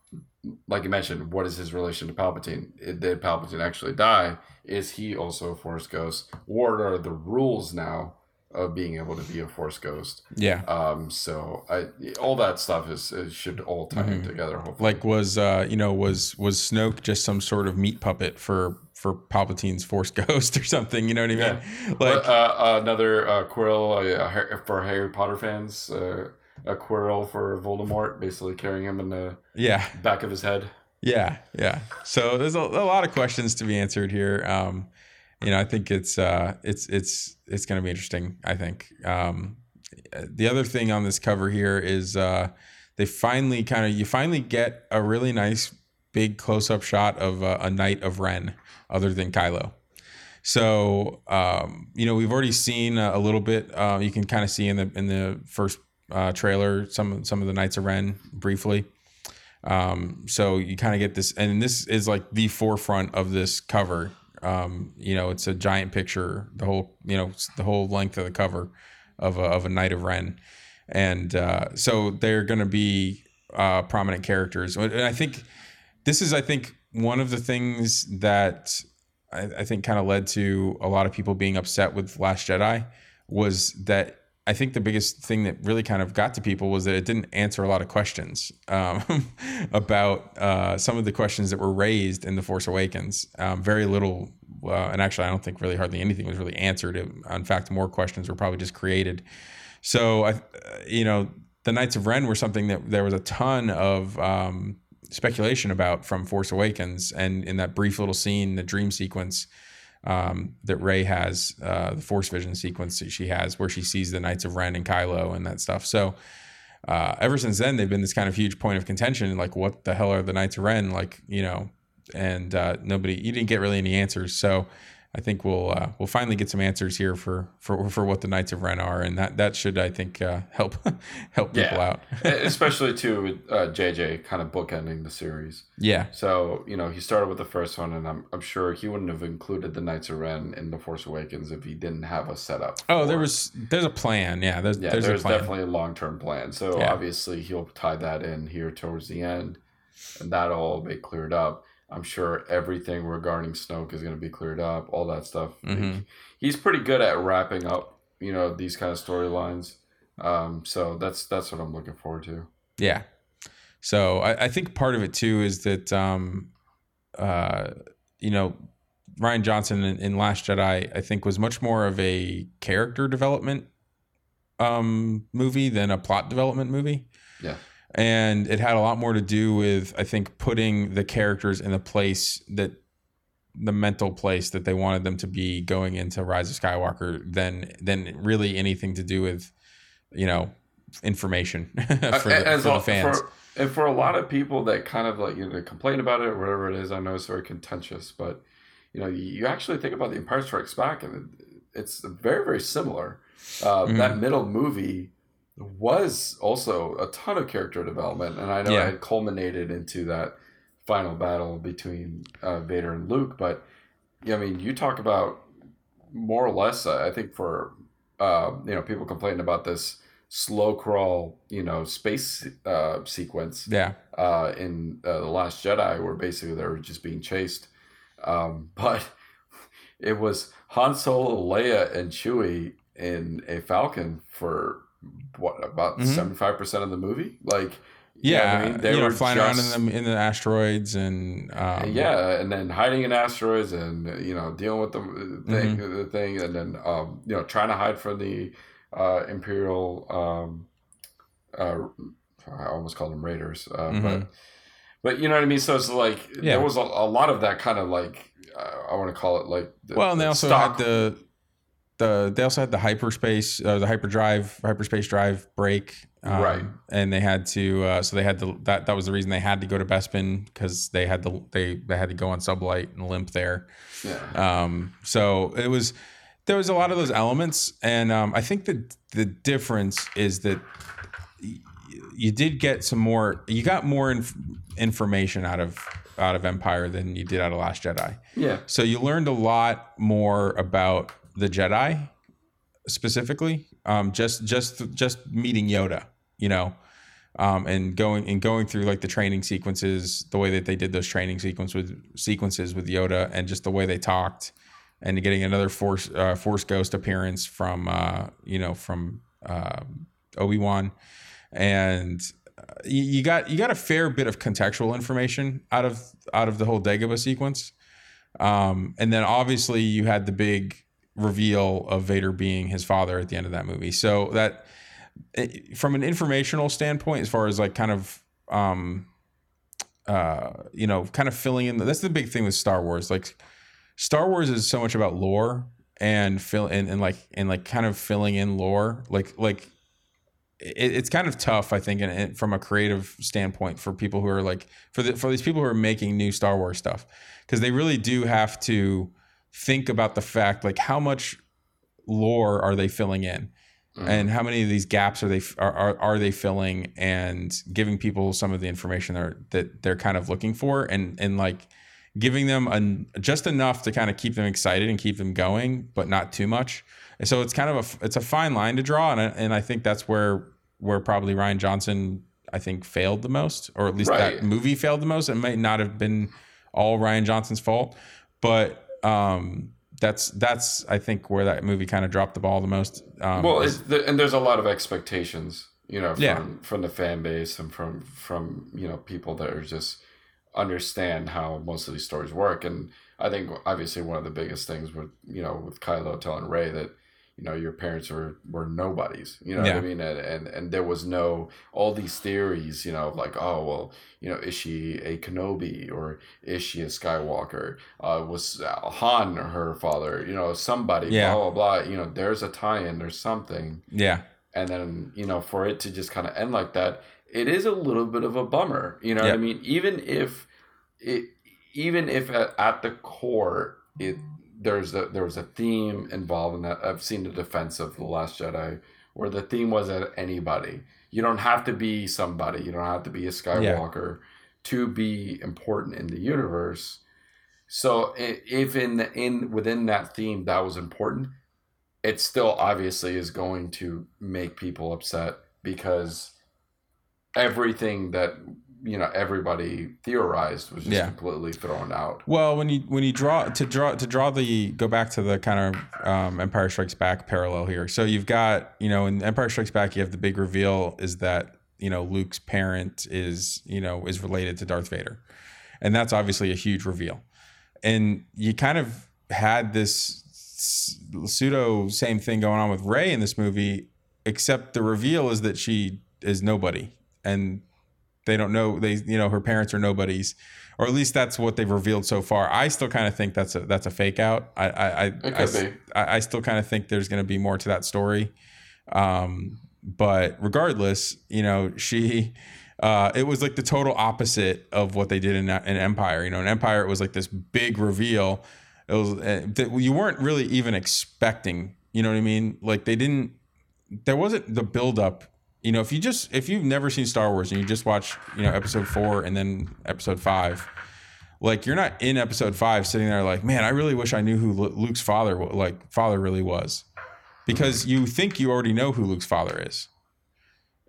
like you mentioned, what is his relation to Palpatine? Did Palpatine actually die? Is he also a Force ghost? What are the rules now of being able to be a Force ghost? yeah. Um, so I, all that stuff is, should all tie in Mhm. together. Hopefully, Like was uh, you know was was Snoke just some sort of meat puppet for for Palpatine's Force (laughs) ghost or something? You know what I mean? Like uh, another uh, Quirrell uh, for Harry Potter fans. Uh, a Quirrell for Voldemort, basically carrying him in the yeah, back of his head. Yeah, yeah. So there's a, a lot of questions to be answered here. Um, you know, I think it's uh, it's it's it's going to be interesting. I think um, the other thing on this cover here is uh, they finally kind of you finally get a really nice big close up shot of uh, a knight of Ren, other than Kylo. So um, you know we've already seen a, little bit. Uh, you can kind of see in the in the first uh, trailer some some of the Knights of Ren briefly. Um, so you kind of get this, and this is like the forefront of this cover. Um, you know, it's a giant picture, the whole, you know, the whole length of the cover of a, of a Knight of Ren. And uh, so they're going to be uh, prominent characters. And I think this is, I think, one of the things that I, I think kind of led to a lot of people being upset with Last Jedi was that I think the biggest thing that really kind of got to people was that it didn't answer a lot of questions um, (laughs) about uh, some of the questions that were raised in The Force Awakens. Um, very little, uh, and actually, I don't think really hardly anything was really answered. It, in fact, more questions were probably just created. So, I, you know, the Knights of Ren were something that there was a ton of um, speculation about from Force Awakens, and in that brief little scene, the dream sequence um, that Rey has, uh, the Force Vision sequence that she has, where she sees the Knights of Ren and Kylo and that stuff. So uh, ever since then, they've been this kind of huge point of contention. Like, what the hell are the Knights of Ren? Like, you know, and uh, nobody, you didn't get really any answers. So I think we'll uh, we'll finally get some answers here for for for what the Knights of Ren are, and that that should I think uh, help (laughs) help people Yeah. out. (laughs) especially too with uh, JJ kind of bookending the series. yeah, So you know he started with the first one, and I'm I'm sure he wouldn't have included the Knights of Ren in the Force Awakens if he didn't have a setup. Oh, there was there's a plan. Yeah, there's yeah, there's, there's, a plan. definitely a long term plan. So Yeah. obviously he'll tie that in here towards the end, and that'll all be cleared up. I'm sure everything regarding Snoke is going to be cleared up. All that stuff. Mhm. He's pretty good at wrapping up, you know, these kind of storylines. Um, so that's that's what I'm looking forward to. Yeah. So I, I think part of it too is that um uh you know Rian Johnson in, in Last Jedi I think was much more of a character development um movie than a plot development movie. Yeah. And it had a lot more to do with I think putting the characters in the place that the mental place that they wanted them to be going into Rise of Skywalker than than really anything to do with you know information (laughs) for the, As for the fans. For, and for a lot of people that kind of like you know complain about it or whatever it is, I know it's very contentious, but you know you, actually think about the Empire Strikes Back and it's very very similar. Uh, Mhm. That middle movie was also a ton of character development, and I know Yeah. it culminated into that final battle between uh, Vader and Luke. But yeah, I mean, you talk about more or less. uh, I think for uh, you know people complaining about this slow crawl, you know, space uh, sequence yeah. uh, in uh, the Last Jedi, where basically they were just being chased. Um, (laughs) but it was Han Solo, Leia, and Chewie in a Falcon for what about Mhm. 75 percent of the movie? Like, you know Yeah, I mean? They you know, were flying just- around in the in the asteroids and um, yeah, and then hiding in asteroids, and you know dealing with the thing, Mm-hmm. the thing, and then um, you know trying to hide from the uh, Imperial. Um, uh, I almost called them Raiders, uh, Mhm. but but you know what I mean. So it's like Yeah. there was a, a lot of that kind of like uh, I want to call it like the, Well, and they the also stock- had the the they also had the hyperspace, uh, the hyperdrive, hyperspace drive break, um, Right. And they had to, uh, so they had to that that was the reason they had to go to Bespin because they had to they they had to go on sublight and limp there. yeah. Um, so it was there was a lot of those elements, and um, I think that the difference is that you did get some more. You got more inf- information out of out of Empire than you did out of Last Jedi. yeah, So you learned a lot more about the Jedi specifically. Um, just just just meeting Yoda, you know, um, and going and going through like the training sequences, the way that they did those training sequence with sequences with Yoda, and just the way they talked, and getting another Force uh, Force Ghost appearance from uh, you know from uh, Obi Wan, and you, you got you got a fair bit of contextual information out of out of the whole Dagobah sequence. Um, and then obviously you had the big reveal of Vader being his father at the end of that movie. So that from an informational standpoint, as far as like kind of um, uh, you know, kind of filling in. That's the big thing with Star Wars. Like Star Wars is so much about lore and fill and, and like and like kind of filling in lore. Like like it, it's kind of tough, I think, and, and from a creative standpoint for people who are like for the for these people who are making new Star Wars stuff because they really do have to think about the fact like how much lore are they filling in? Mm-hmm. And how many of these gaps are they are, are, are they filling and giving people some of the information they're, that they're kind of looking for and and like giving them an, just enough to kind of keep them excited and keep them going but not too much. And so it's kind of a it's a fine line to draw and I, and I think that's where where probably Rian Johnson I think failed the most or at least Right. that movie failed the most. It might not have been all Rian Johnson's fault but um that's that's I think where that movie kind of dropped the ball the most um well, is- the, and there's a lot of expectations, you know, from Yeah. from the fan base and from from you know people that are just understand how most of these stories work. And I think obviously one of the biggest things with you know with Kylo telling Rey that you know your parents were were nobodies, you know what I mean, and, and and there was no all these theories, you know, of like oh well, you know, is she a Kenobi or is she a Skywalker? Uh, was Han her father? You know, somebody, Yeah. blah blah blah. You know, there's a tie-in, there's something yeah and then you know for it to just kind of end like that it is a little bit of a bummer you know what i mean even if it even if at, at the core it there's a there was a theme involved in that. I've seen the defense of the last jedi where the theme was at anybody. You don't have to be somebody. You don't have to be a skywalker to be important in the universe. So if in the, in within that theme that was important it still obviously is going to make people upset because everything that you know everybody theorized was just Yeah. completely thrown out. Well, when you when you draw to draw to draw the go back to the kind of um, Empire Strikes Back parallel here. So you've got you know in Empire Strikes Back you have the big reveal is that you know Luke's parent is you know is related to Darth Vader, and that's obviously a huge reveal. And you kind of had this pseudo same thing going on with Rey in this movie, except the reveal is that she is nobody and they don't know they you know her parents are nobodies or at least that's what they've revealed so far. I still kind of think that's a that's a fake out. I I I, I. I- still kind of think there's going to be more to that story. Um, but regardless, you know, she uh, it was like the total opposite of what they did in in Empire. You know, in Empire it was like this big reveal. It was uh, that you weren't really even expecting. You know what I mean? Like they didn't. There wasn't the build up. You know, if you just if you've never seen Star Wars and you just watch you know Episode four and then Episode five, like you're not in Episode five sitting there like, man, I really wish I knew who Luke's father like father really was, because you think you already know who Luke's father is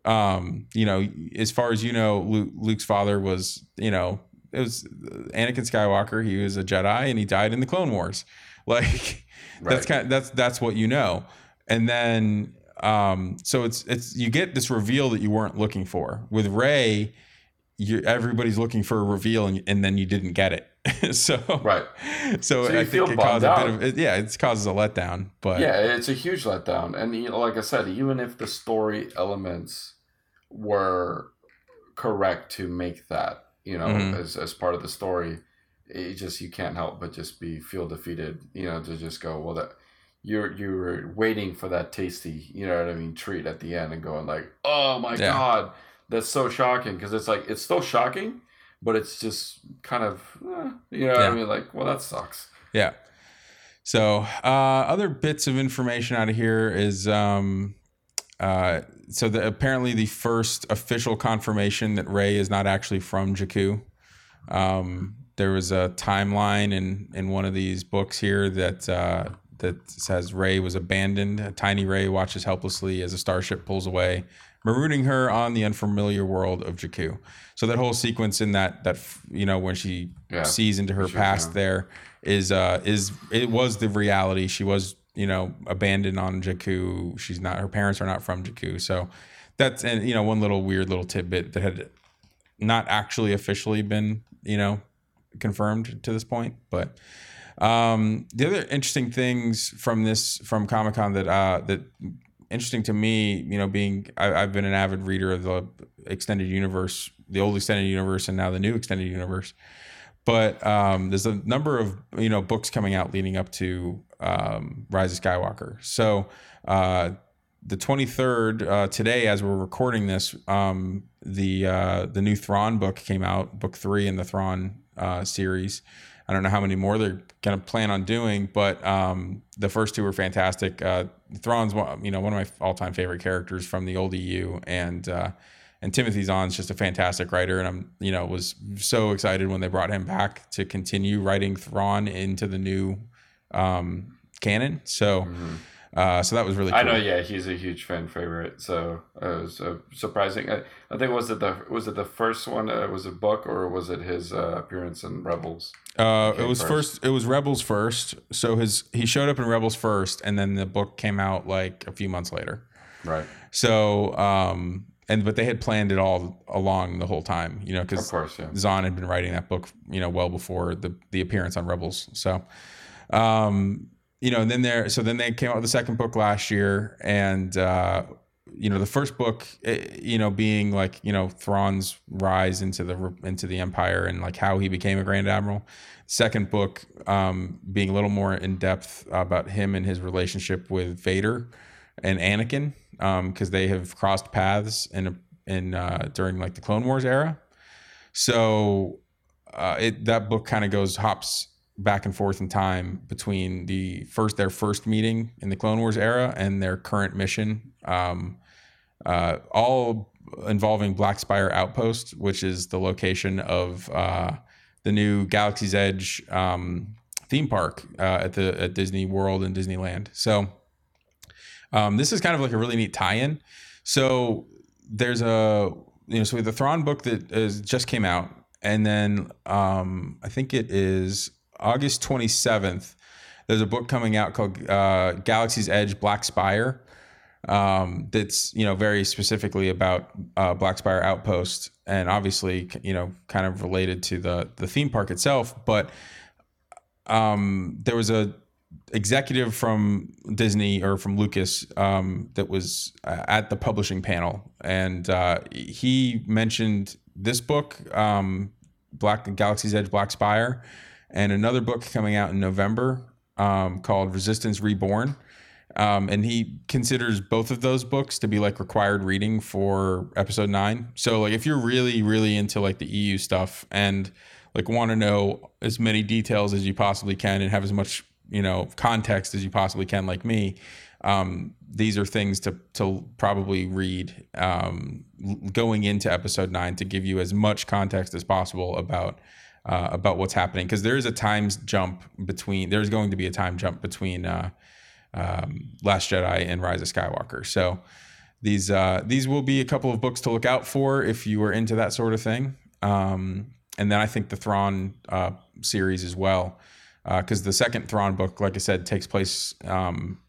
um, you know, as far as you know, Luke, Luke's father was, you know, it was Anakin Skywalker. He was a Jedi and he died in the Clone Wars. (laughs) Like that's kind of, that's that's what you know. And then um so it's it's you get this reveal that you weren't looking for. With Rey, you everybody's looking for a reveal and, and then you didn't get it. (laughs) so Right. So, So you I feel think it caused a bummed bit out. of yeah, it causes a letdown. But Yeah, it's a huge letdown. And you know, like I said, even if the story elements were correct to make that, you know, Mhm. as, as part of the story, it just you can't help but just be feel defeated, you know, to just go, well that you're you were waiting for that tasty, you know what I mean, treat at the end and going like, "Oh my Yeah. god, that's so shocking" because it's like it's still shocking, but it's just kind of, eh, you know what Yeah. I mean, like, well that sucks. Yeah. So, uh, other bits of information out of here is um, uh, so the, apparently the first official confirmation that Rey is not actually from Jakku. Um, there was a timeline in in one of these books here that uh, that says Rey was abandoned. A tiny Rey watches helplessly as a starship pulls away, marooning her on the unfamiliar world of Jakku. So that whole sequence in that that you know when she Yeah. sees into her past yeah. there is uh is it was the reality. She was you know abandoned on Jakku. She's not. Her parents are not from Jakku. So that's and you know one little weird little tidbit that had not actually officially been you know confirmed to this point, but. Um, the other interesting things from this from Comic Con that uh, that interesting to me, you know, being I, I've been an avid reader of the extended universe, the old extended universe, and now the new extended universe. But um, there's a number of you know books coming out leading up to um, Rise of Skywalker. So uh, the 23rd uh, today, as we're recording this, um, the uh, the new Thrawn book came out, book three in the Thrawn uh, series. I don't know how many more they're going to plan on doing, but um, the first two were fantastic. Uh, Thrawn's one, you know one of my all time favorite characters from the old EU, and uh, and Timothy Zahn's just a fantastic writer, and I'm you know was so excited when they brought him back to continue writing Thrawn into the new um, canon. So. Uh, so that was really cool. I know, yeah, he's a huge fan favorite. So uh, it was uh, surprising. I, I think was it the was it the first one? Uh, was it book or was it his uh, appearance in Rebels? Uh, it was first? first. It was Rebels first. So his he showed up in Rebels first, and then the book came out like a few months later. Right, So um, and but they had planned it all along the whole time, you know, because yeah. Zahn had been writing that book, you know, well before the the appearance on Rebels. So, um, you know, then there, so then they came out with the second book last year, and uh, you know, the first book, eh, you know, being like you know Thrawn's rise into the into the Empire and like how he became a Grand Admiral. Second book, um, being a little more in depth about him and his relationship with Vader and Anakin, because they have crossed paths in a, in uh, during like the Clone Wars era. So uh, it that book kind of goes hops back and forth in time between the first their first meeting in the Clone Wars era and their current mission, um, uh, all involving Black Spire Outpost, which is the location of uh, the new Galaxy's Edge um, theme park uh, at the at Disney World and Disneyland. So um, this is kind of like a really neat tie-in. So there's a you know so the Thrawn book that is just came out, and then um, I think it is August 27th. There's a book coming out called uh, Galaxy's Edge Black Spire. Um, that's you know very specifically about uh, Black Spire Outpost, and obviously you know kind of related to the the theme park itself. But um, there was a executive from Disney or from Lucas um, that was uh, at the publishing panel, and uh, he mentioned this book, um, Black Galaxy's Edge, Black Spire, and another book coming out in November um, called Resistance Reborn. Um, and he considers both of those books to be like required reading for episode nine. So like if you're really really into like the EU stuff and like want to know as many details as you possibly can and have as much you know context as you possibly can like me um, these are things to to probably read um, going into episode nine to give you as much context as possible about uh, about what's happening because there is a time jump between there's going to be a time jump between uh, um, Last Jedi and Rise of Skywalker. So these uh, these will be a couple of books to look out for if you are into that sort of thing. Um, and then I think the Thrawn uh, series as well because the second Thrawn book, like I said, takes place um,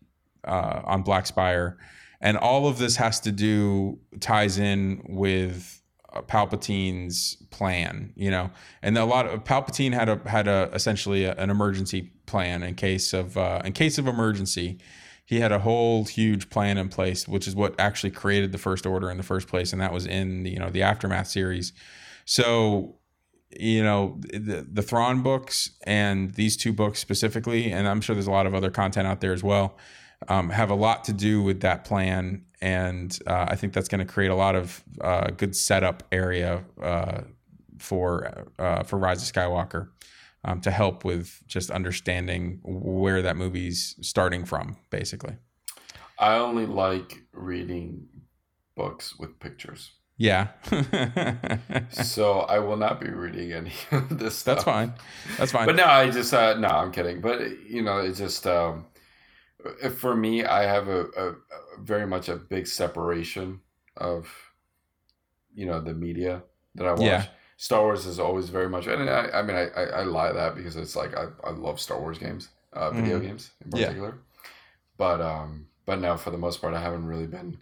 uh, on Black Spire, and all of this has to do ties in with uh, Palpatine's plan, you know, and a lot of Palpatine had a had a essentially a, an emergency plan in case of uh, in case of emergency. He had a whole huge plan in place, which is what actually created the First Order in the first place, and that was in you know the aftermath series. So you know the the Thrawn books and these two books specifically, and I'm sure there's a lot of other content out there as well, um, have a lot to do with that plan, and uh, I think that's going to create a lot of uh, good setup area uh, for uh, for Rise of Skywalker. Um, to help with just understanding where that movie's starting from, basically. I only like reading books with pictures. Yeah. (laughs) so I will not be reading any of this stuff. That's fine. That's fine. But no, I just uh, no, I'm kidding. But you know, it's just um, for me, I have a, a, a very much a big separation of you know the media that I watch. Yeah. Star Wars is always very much, and I, I mean, I, I, I lie that because it's like I, I love Star Wars games, uh, video Mhm. games in Yeah. particular. But um, but no, for the most part, I haven't really been,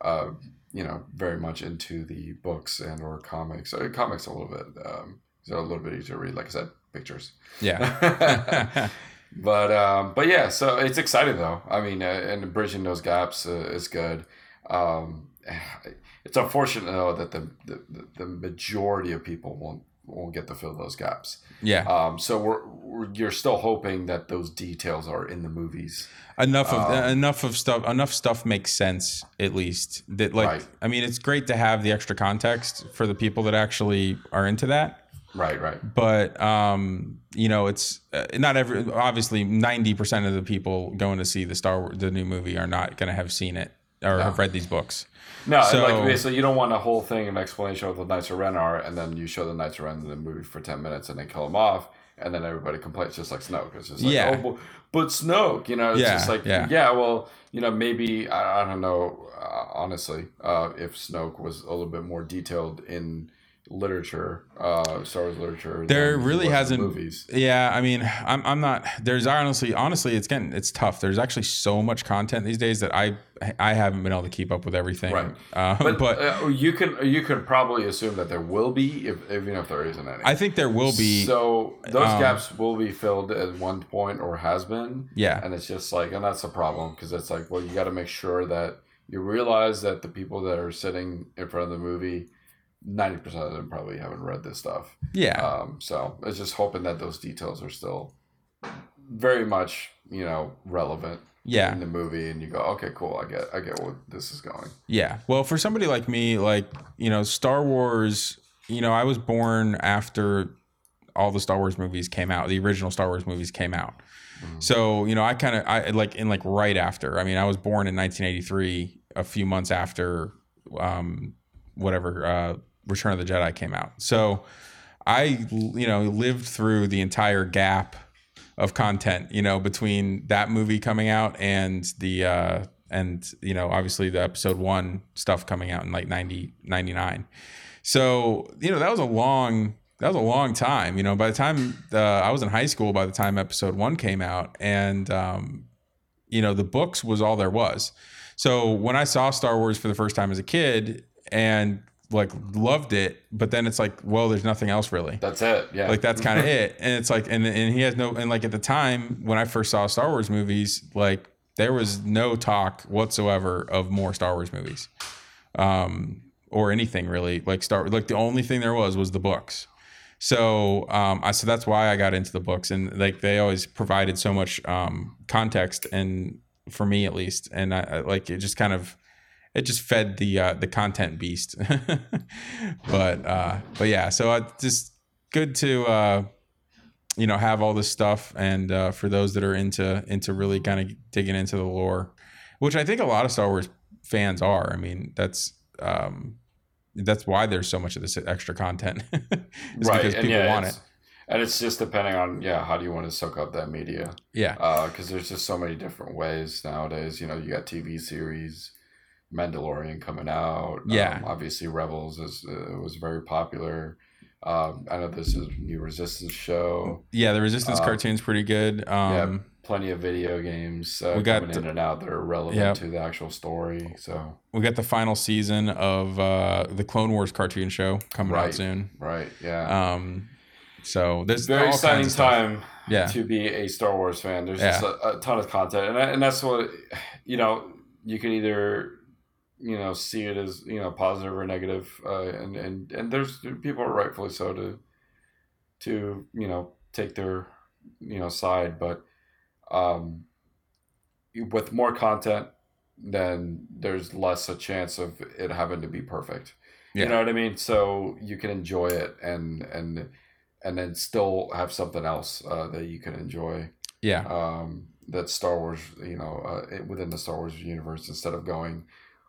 uh, you know, very much into the books and or comics. Uh, comics a little bit, um, so a little bit easier to read. Like I said, pictures. yeah. (laughs) (laughs) But um, but yeah, so it's exciting though. I mean, uh, and bridging those gaps uh, is good. Um, (sighs) it's unfortunate though that the, the the majority of people won't won't get to fill those gaps. yeah. Um, so we're, we're you're still hoping that those details are in the movies. enough of um, enough of stuff enough stuff makes sense at least that like Right. i mean it's great to have the extra context for the people that actually are into that Right, right. but um you know it's uh, not every obviously 90% of the people going to see the star wars the new movie are not going to have seen it or have read these books No, So- like basically, you don't want a whole thing, an explanation of what the Knights of Ren are, and then you show the Knights of Ren in the movie for ten minutes, and then kill them off, and then everybody complains, just like Snoke. It's just like, Yeah. oh, but, but Snoke, you know, it's Yeah, just like, yeah. yeah. well, you know, maybe I, I don't know, uh, honestly, uh, if Snoke was a little bit more detailed in literature, uh, Star Wars literature. There really hasn't- movies. Yeah, I mean, I'm I'm not. There's honestly, honestly, it's getting it's tough. There's actually so much content these days that I I haven't been able to keep up with everything. Right. Uh, (laughs) But, but uh, you can you can probably assume that there will be, if, even if there isn't any. I think there will be. So those um, gaps will be filled at one point or has been. Yeah. And it's just like, and that's a problem because it's like, well, you got to make sure that you realize that the people that are sitting in front of the movie, 90% of them probably haven't read this stuff. yeah. Um, so it's just hoping that those details are still very much, you know, relevant Yeah. in the movie. And you go, okay, cool. I get, I get where this is going. Yeah. Well, for somebody like me, like, you know, Star Wars, you know, I was born after all the Star Wars movies came out, the original Star Wars movies came out. So, you know, I kind of, I like, in like right after, I mean, I was born in 1983, a few months after, um, whatever, uh, Return of the Jedi came out. So I, you know, lived through the entire gap of content, you know, between that movie coming out and the uh and you know, obviously the episode 1 stuff coming out in like 90 99. So, you know, that was a long that was a long time, you know, by the time uh, I was in high school by the time episode 1 came out and um you know, the books was all there was. So, when I saw Star Wars for the first time as a kid and like loved it, but then it's like, well, there's nothing else really That's it. Yeah. like that's kind of (laughs) it and it's like and and he has no and like at the time when i first saw star wars movies like there was no talk whatsoever of more star wars movies um or anything really like star like the only thing there was was the books so um i so that's why i got into the books and like they always provided so much um context and for me at least and i, I like it just kind of it just fed the uh, the content beast. (laughs) but uh, but yeah, so I just good to uh, you know have all this stuff, and uh, for those that are into into really kind of digging into the lore, which I think a lot of Star Wars fans are. I mean, that's um, that's why there's so much of this extra content, (laughs) right? because and people yeah, want it. it's- And it's just depending on yeah, how do you want to soak up that media? Yeah, because there's just so many different ways nowadays. You know, you got TV series, Mandalorian coming out. Yeah. Um, obviously, Rebels is uh, was very popular. Um, I know this is a new Resistance show. Yeah, the Resistance Uh, cartoon's pretty good. Um, yeah, plenty of video games uh, we got coming the- in and out that are relevant Yep. to the actual story. So We got the final season of uh, the Clone Wars cartoon show coming out soon. right, yeah. Um, so there's Very all exciting kinds of stuff. time Yeah, to be a Star Wars fan. There's Yeah. just a, a ton of content, and and that's what you know. You can either you know see it as you know positive or negative, uh, and and and there's people are rightfully so to to you know take their you know side, but um, with more content, then there's less a chance of it having to be perfect. Yeah. You know what I mean? So you can enjoy it and and and then still have something else uh, that you can enjoy. yeah, Um, that Star Wars, you know, uh, within the Star Wars universe, instead of going,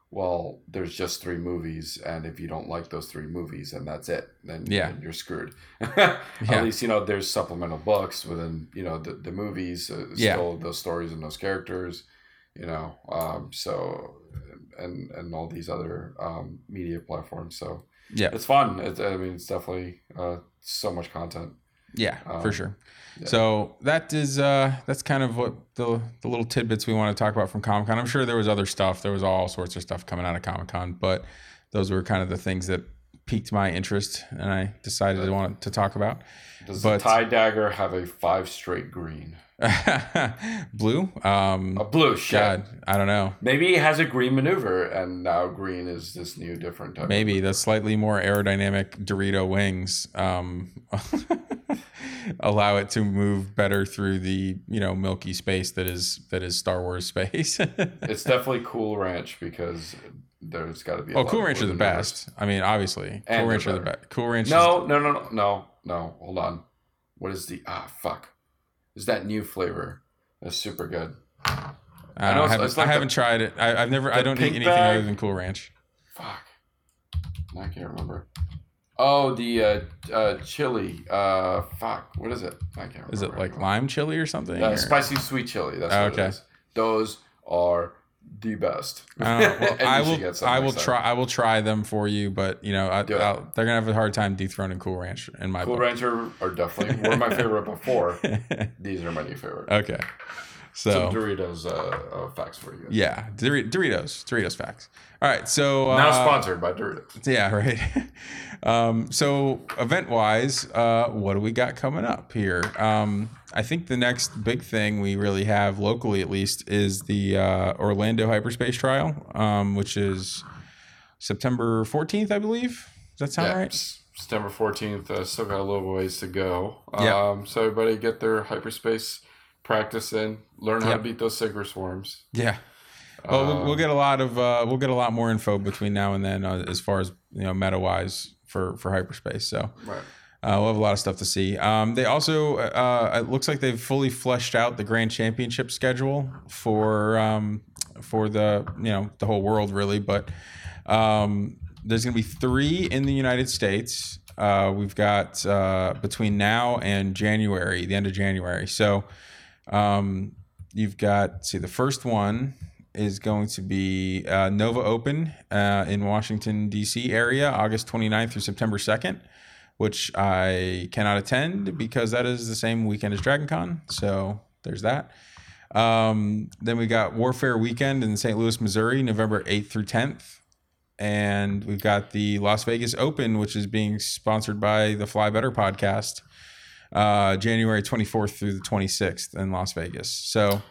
well, there's just three movies, and if you don't like those three movies, and that's it, then, Yeah. then you're screwed. (laughs) Yeah. At least you know there's supplemental books within you know the, the movies, uh, Yeah. still those stories and those characters, you know. Um, so and and all these other um, media platforms. So yeah, it's fun. It's, I mean, it's definitely uh, so much content. Yeah, for um, sure. yeah. So that is uh, that's kind of what the the little tidbits we want to talk about from Comic Con. I'm sure there was other stuff. There was all sorts of stuff coming out of Comic Con, but those were kind of the things that piqued my interest, and I decided to want to talk about. Does But- the tie dagger have a five straight green? (laughs) Blue, um, A blue shit. God, I don't know. Maybe it has a green maneuver, and now green is this new different type. of- Maybe the slightly more aerodynamic Dorito wings um, (laughs) (laughs) allow it to move better through the you know milky space that is that is Star Wars space. (laughs) It's definitely Cool Ranch because there's got to be. a oh, Cool Ranch are the best. I mean, obviously, And Cool Ranch they're the best. Cool Ranch. No, no, no, no, no, no. Hold on. What is the ah fuck? Is that new flavor? That's super good. Is, I, know don't- I haven't, it's like I haven't tried it. I, I've never. I don't eat anything bag. other than Cool Ranch. Fuck. I can't remember. Oh, the uh, uh, chili. Uh, fuck. What is it? I can't remember. Is it like lime chili or something? Uh, or- spicy sweet chili. That's Oh, what okay. it is. Those are the best. I. (laughs) Well, I will. I will try. I will try them for you, but you know, I, they're gonna have a hard time dethroning Cool Ranch in my Cool book. Ranch are, are definitely were my favorite before. (laughs) These are my new favorite. okay, so Some Doritos uh, uh, facts for you. yeah, Dor- Doritos, Doritos facts. All right, so Now uh, sponsored by Doritos. Yeah, (laughs) right. um, so event wise, uh, what do we got coming up here? Um, I think the next big thing we really have locally, at least, is the uh, Orlando Hyperspace Trial, um, which is September 14th, I believe. Does that sound Yeah, right? September 14th. Uh, still got a little ways to go. Yeah. Um, so everybody get their hyperspace practice in. Learn how Yep. to beat those Sigma swarms. Yeah. Well, we'll, we'll Um, get a lot of uh, we'll get a lot more info between now and then uh, as far as you know meta wise for for hyperspace. So Right. Uh, we'll have a lot of stuff to see. Um, they also, uh, it looks like they've fully fleshed out the Grand Championship schedule for um, for the you know the whole world really. But um, there's going to be three in the United States. Uh, we've got uh, between now and January, the end of January. So um, you've got see the first one is going to be uh, Nova Open uh, in Washington D.C. area, August 29th through September 2nd which I cannot attend because that is the same weekend as Dragon Con. So there's that. Um, then we got Warfare Weekend in St. Louis, Missouri, November 8th through 10th. And we've got the Las Vegas Open, which is being sponsored by the Fly Better podcast, uh, January 24th through the 26th in Las Vegas. So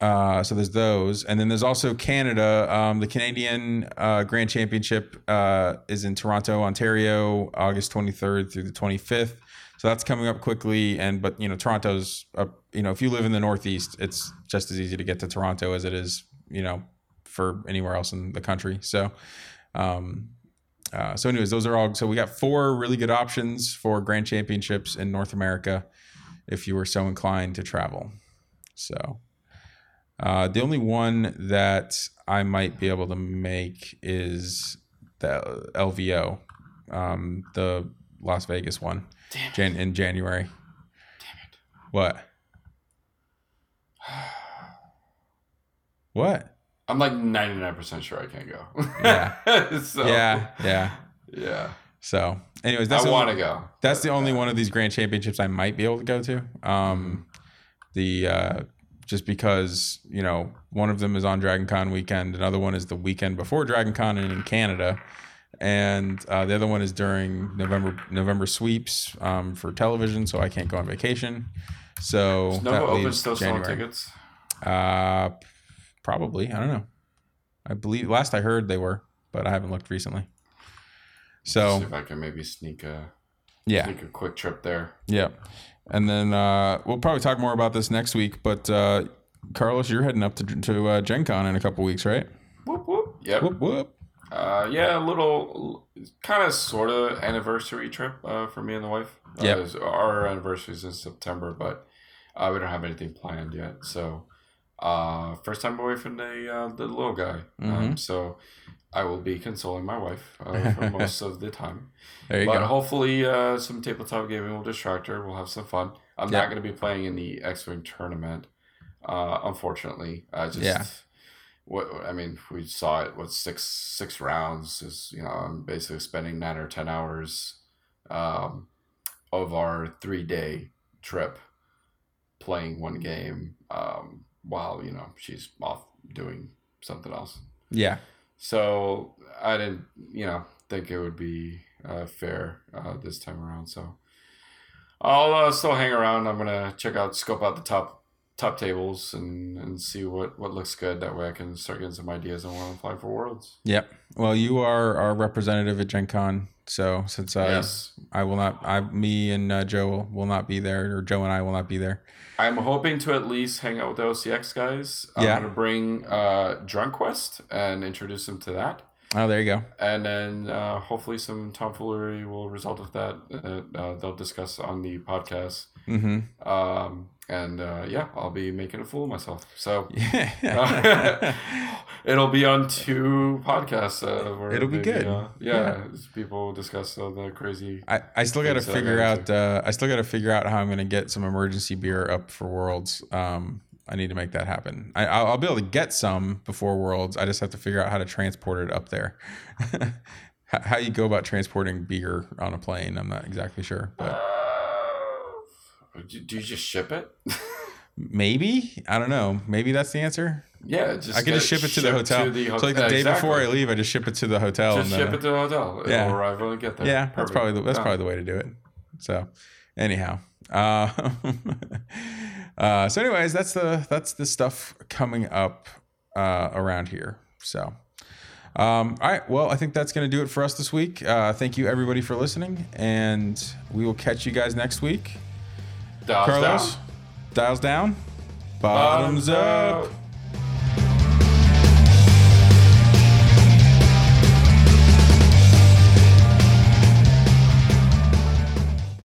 uh, so there's those, and then there's also Canada. Um, the Canadian uh, Grand Championship uh, is in Toronto, Ontario, August 23rd through the 25th. So that's coming up quickly, and but you know Toronto's, you know, if you live in the Northeast, it's just as easy to get to Toronto as it is, you know, for anywhere else in the country. So, um, uh, so anyways, those are all. So we got four really good options for Grand Championships in North America, if you were so inclined to travel. So. Uh, the only one that I might be able to make is the LVO, um, the Las Vegas one. Jan- in January. Damn it. What? (sighs) What? I'm like 99% sure I can't go. Yeah. (laughs) so, Yeah, yeah. Yeah. So, anyways, that's I want to go. That's the only one of these grand championships I might be able to go to. Um, the uh, just because you know one of them is on Dragon Con weekend, another one is the weekend before Dragon Con and in Canada, and uh, the other one is during November November sweeps um, for television, so I can't go on vacation. So No that open still selling tickets. Uh, probably. I don't know. I believe last I heard they were, but I haven't looked recently. See So if I can maybe sneak a yeah, sneak a quick trip there. yeah, and then uh, we'll probably talk more about this next week. But uh, Carlos, you're heading up to to uh, Gen Con in a couple weeks, right? Whoop whoop. Yep. Whoop whoop. Uh, yeah, a little, kind of, sort of anniversary trip uh, for me and the wife. Uh, Yep. Our anniversary is in September, but uh, we don't have anything planned yet. So, uh, first time away from the uh, the little guy. Um, Mhm. so, I will be consoling my wife uh, for (laughs) most of the time. There you but go. hopefully, uh, some tabletop gaming will distract her. We'll have some fun. I'm Yeah. not going to be playing in the X Wing tournament, uh, unfortunately. I just, Yeah. what I mean, we saw it. What six six rounds is you know I'm basically spending nine or ten hours, um, of our three day trip, playing one game, um, while you know she's off doing something else. yeah, So I didn't, you know, think it would be uh, fair uh, this time around. So I'll uh, still hang around. I'm gonna check out, scope out the top top tables and and see what what looks good. That way I can start getting some ideas on where I'm flying for worlds. yep. Well, you are our representative at Gen Con, so since I yes, I will not, I me and uh, Joe will not be there, or Joe and I will not be there. I'm hoping to at least hang out with the OCX guys. I'm Yeah. gonna bring uh, Drunk Quest and introduce them to that. Oh, there you go. and then uh, hopefully some tomfoolery will result of that. Uh, uh, they'll discuss on the podcast. Mm-hmm. Um, and uh, yeah, I'll be making a fool of myself. So Yeah. (laughs) it'll be on two podcasts. Uh, where It'll be maybe, good. Uh, yeah, as people discuss all the crazy. I, I still got to Things that I figure out. Uh, I still got to figure out how I'm going to get some emergency beer up for Worlds. Um, I need to make that happen. I, I'll, I'll be able to get some before Worlds. I just have to figure out how to transport it up there. (laughs) how, you go about transporting beer on a plane? I'm not exactly sure, but Uh, do, you just ship it? (laughs) maybe I don't know. Maybe that's the answer. yeah, just I can just ship it to the hotel. the so like the day before I leave, I just ship it to the hotel. Just ship then, it to the hotel. Yeah. It'll arrive when we get there. Yeah, that's probably the, that's Yeah. probably the way to do it. So, anyhow, uh, (laughs) uh, so anyways, that's the that's the stuff coming up uh, around here. So, um, all right, well, I think that's going to do it for us this week. Uh, thank you everybody for listening, and we will catch you guys next week. Dials Carlos, down. dials down, bottoms, Bottoms up. up.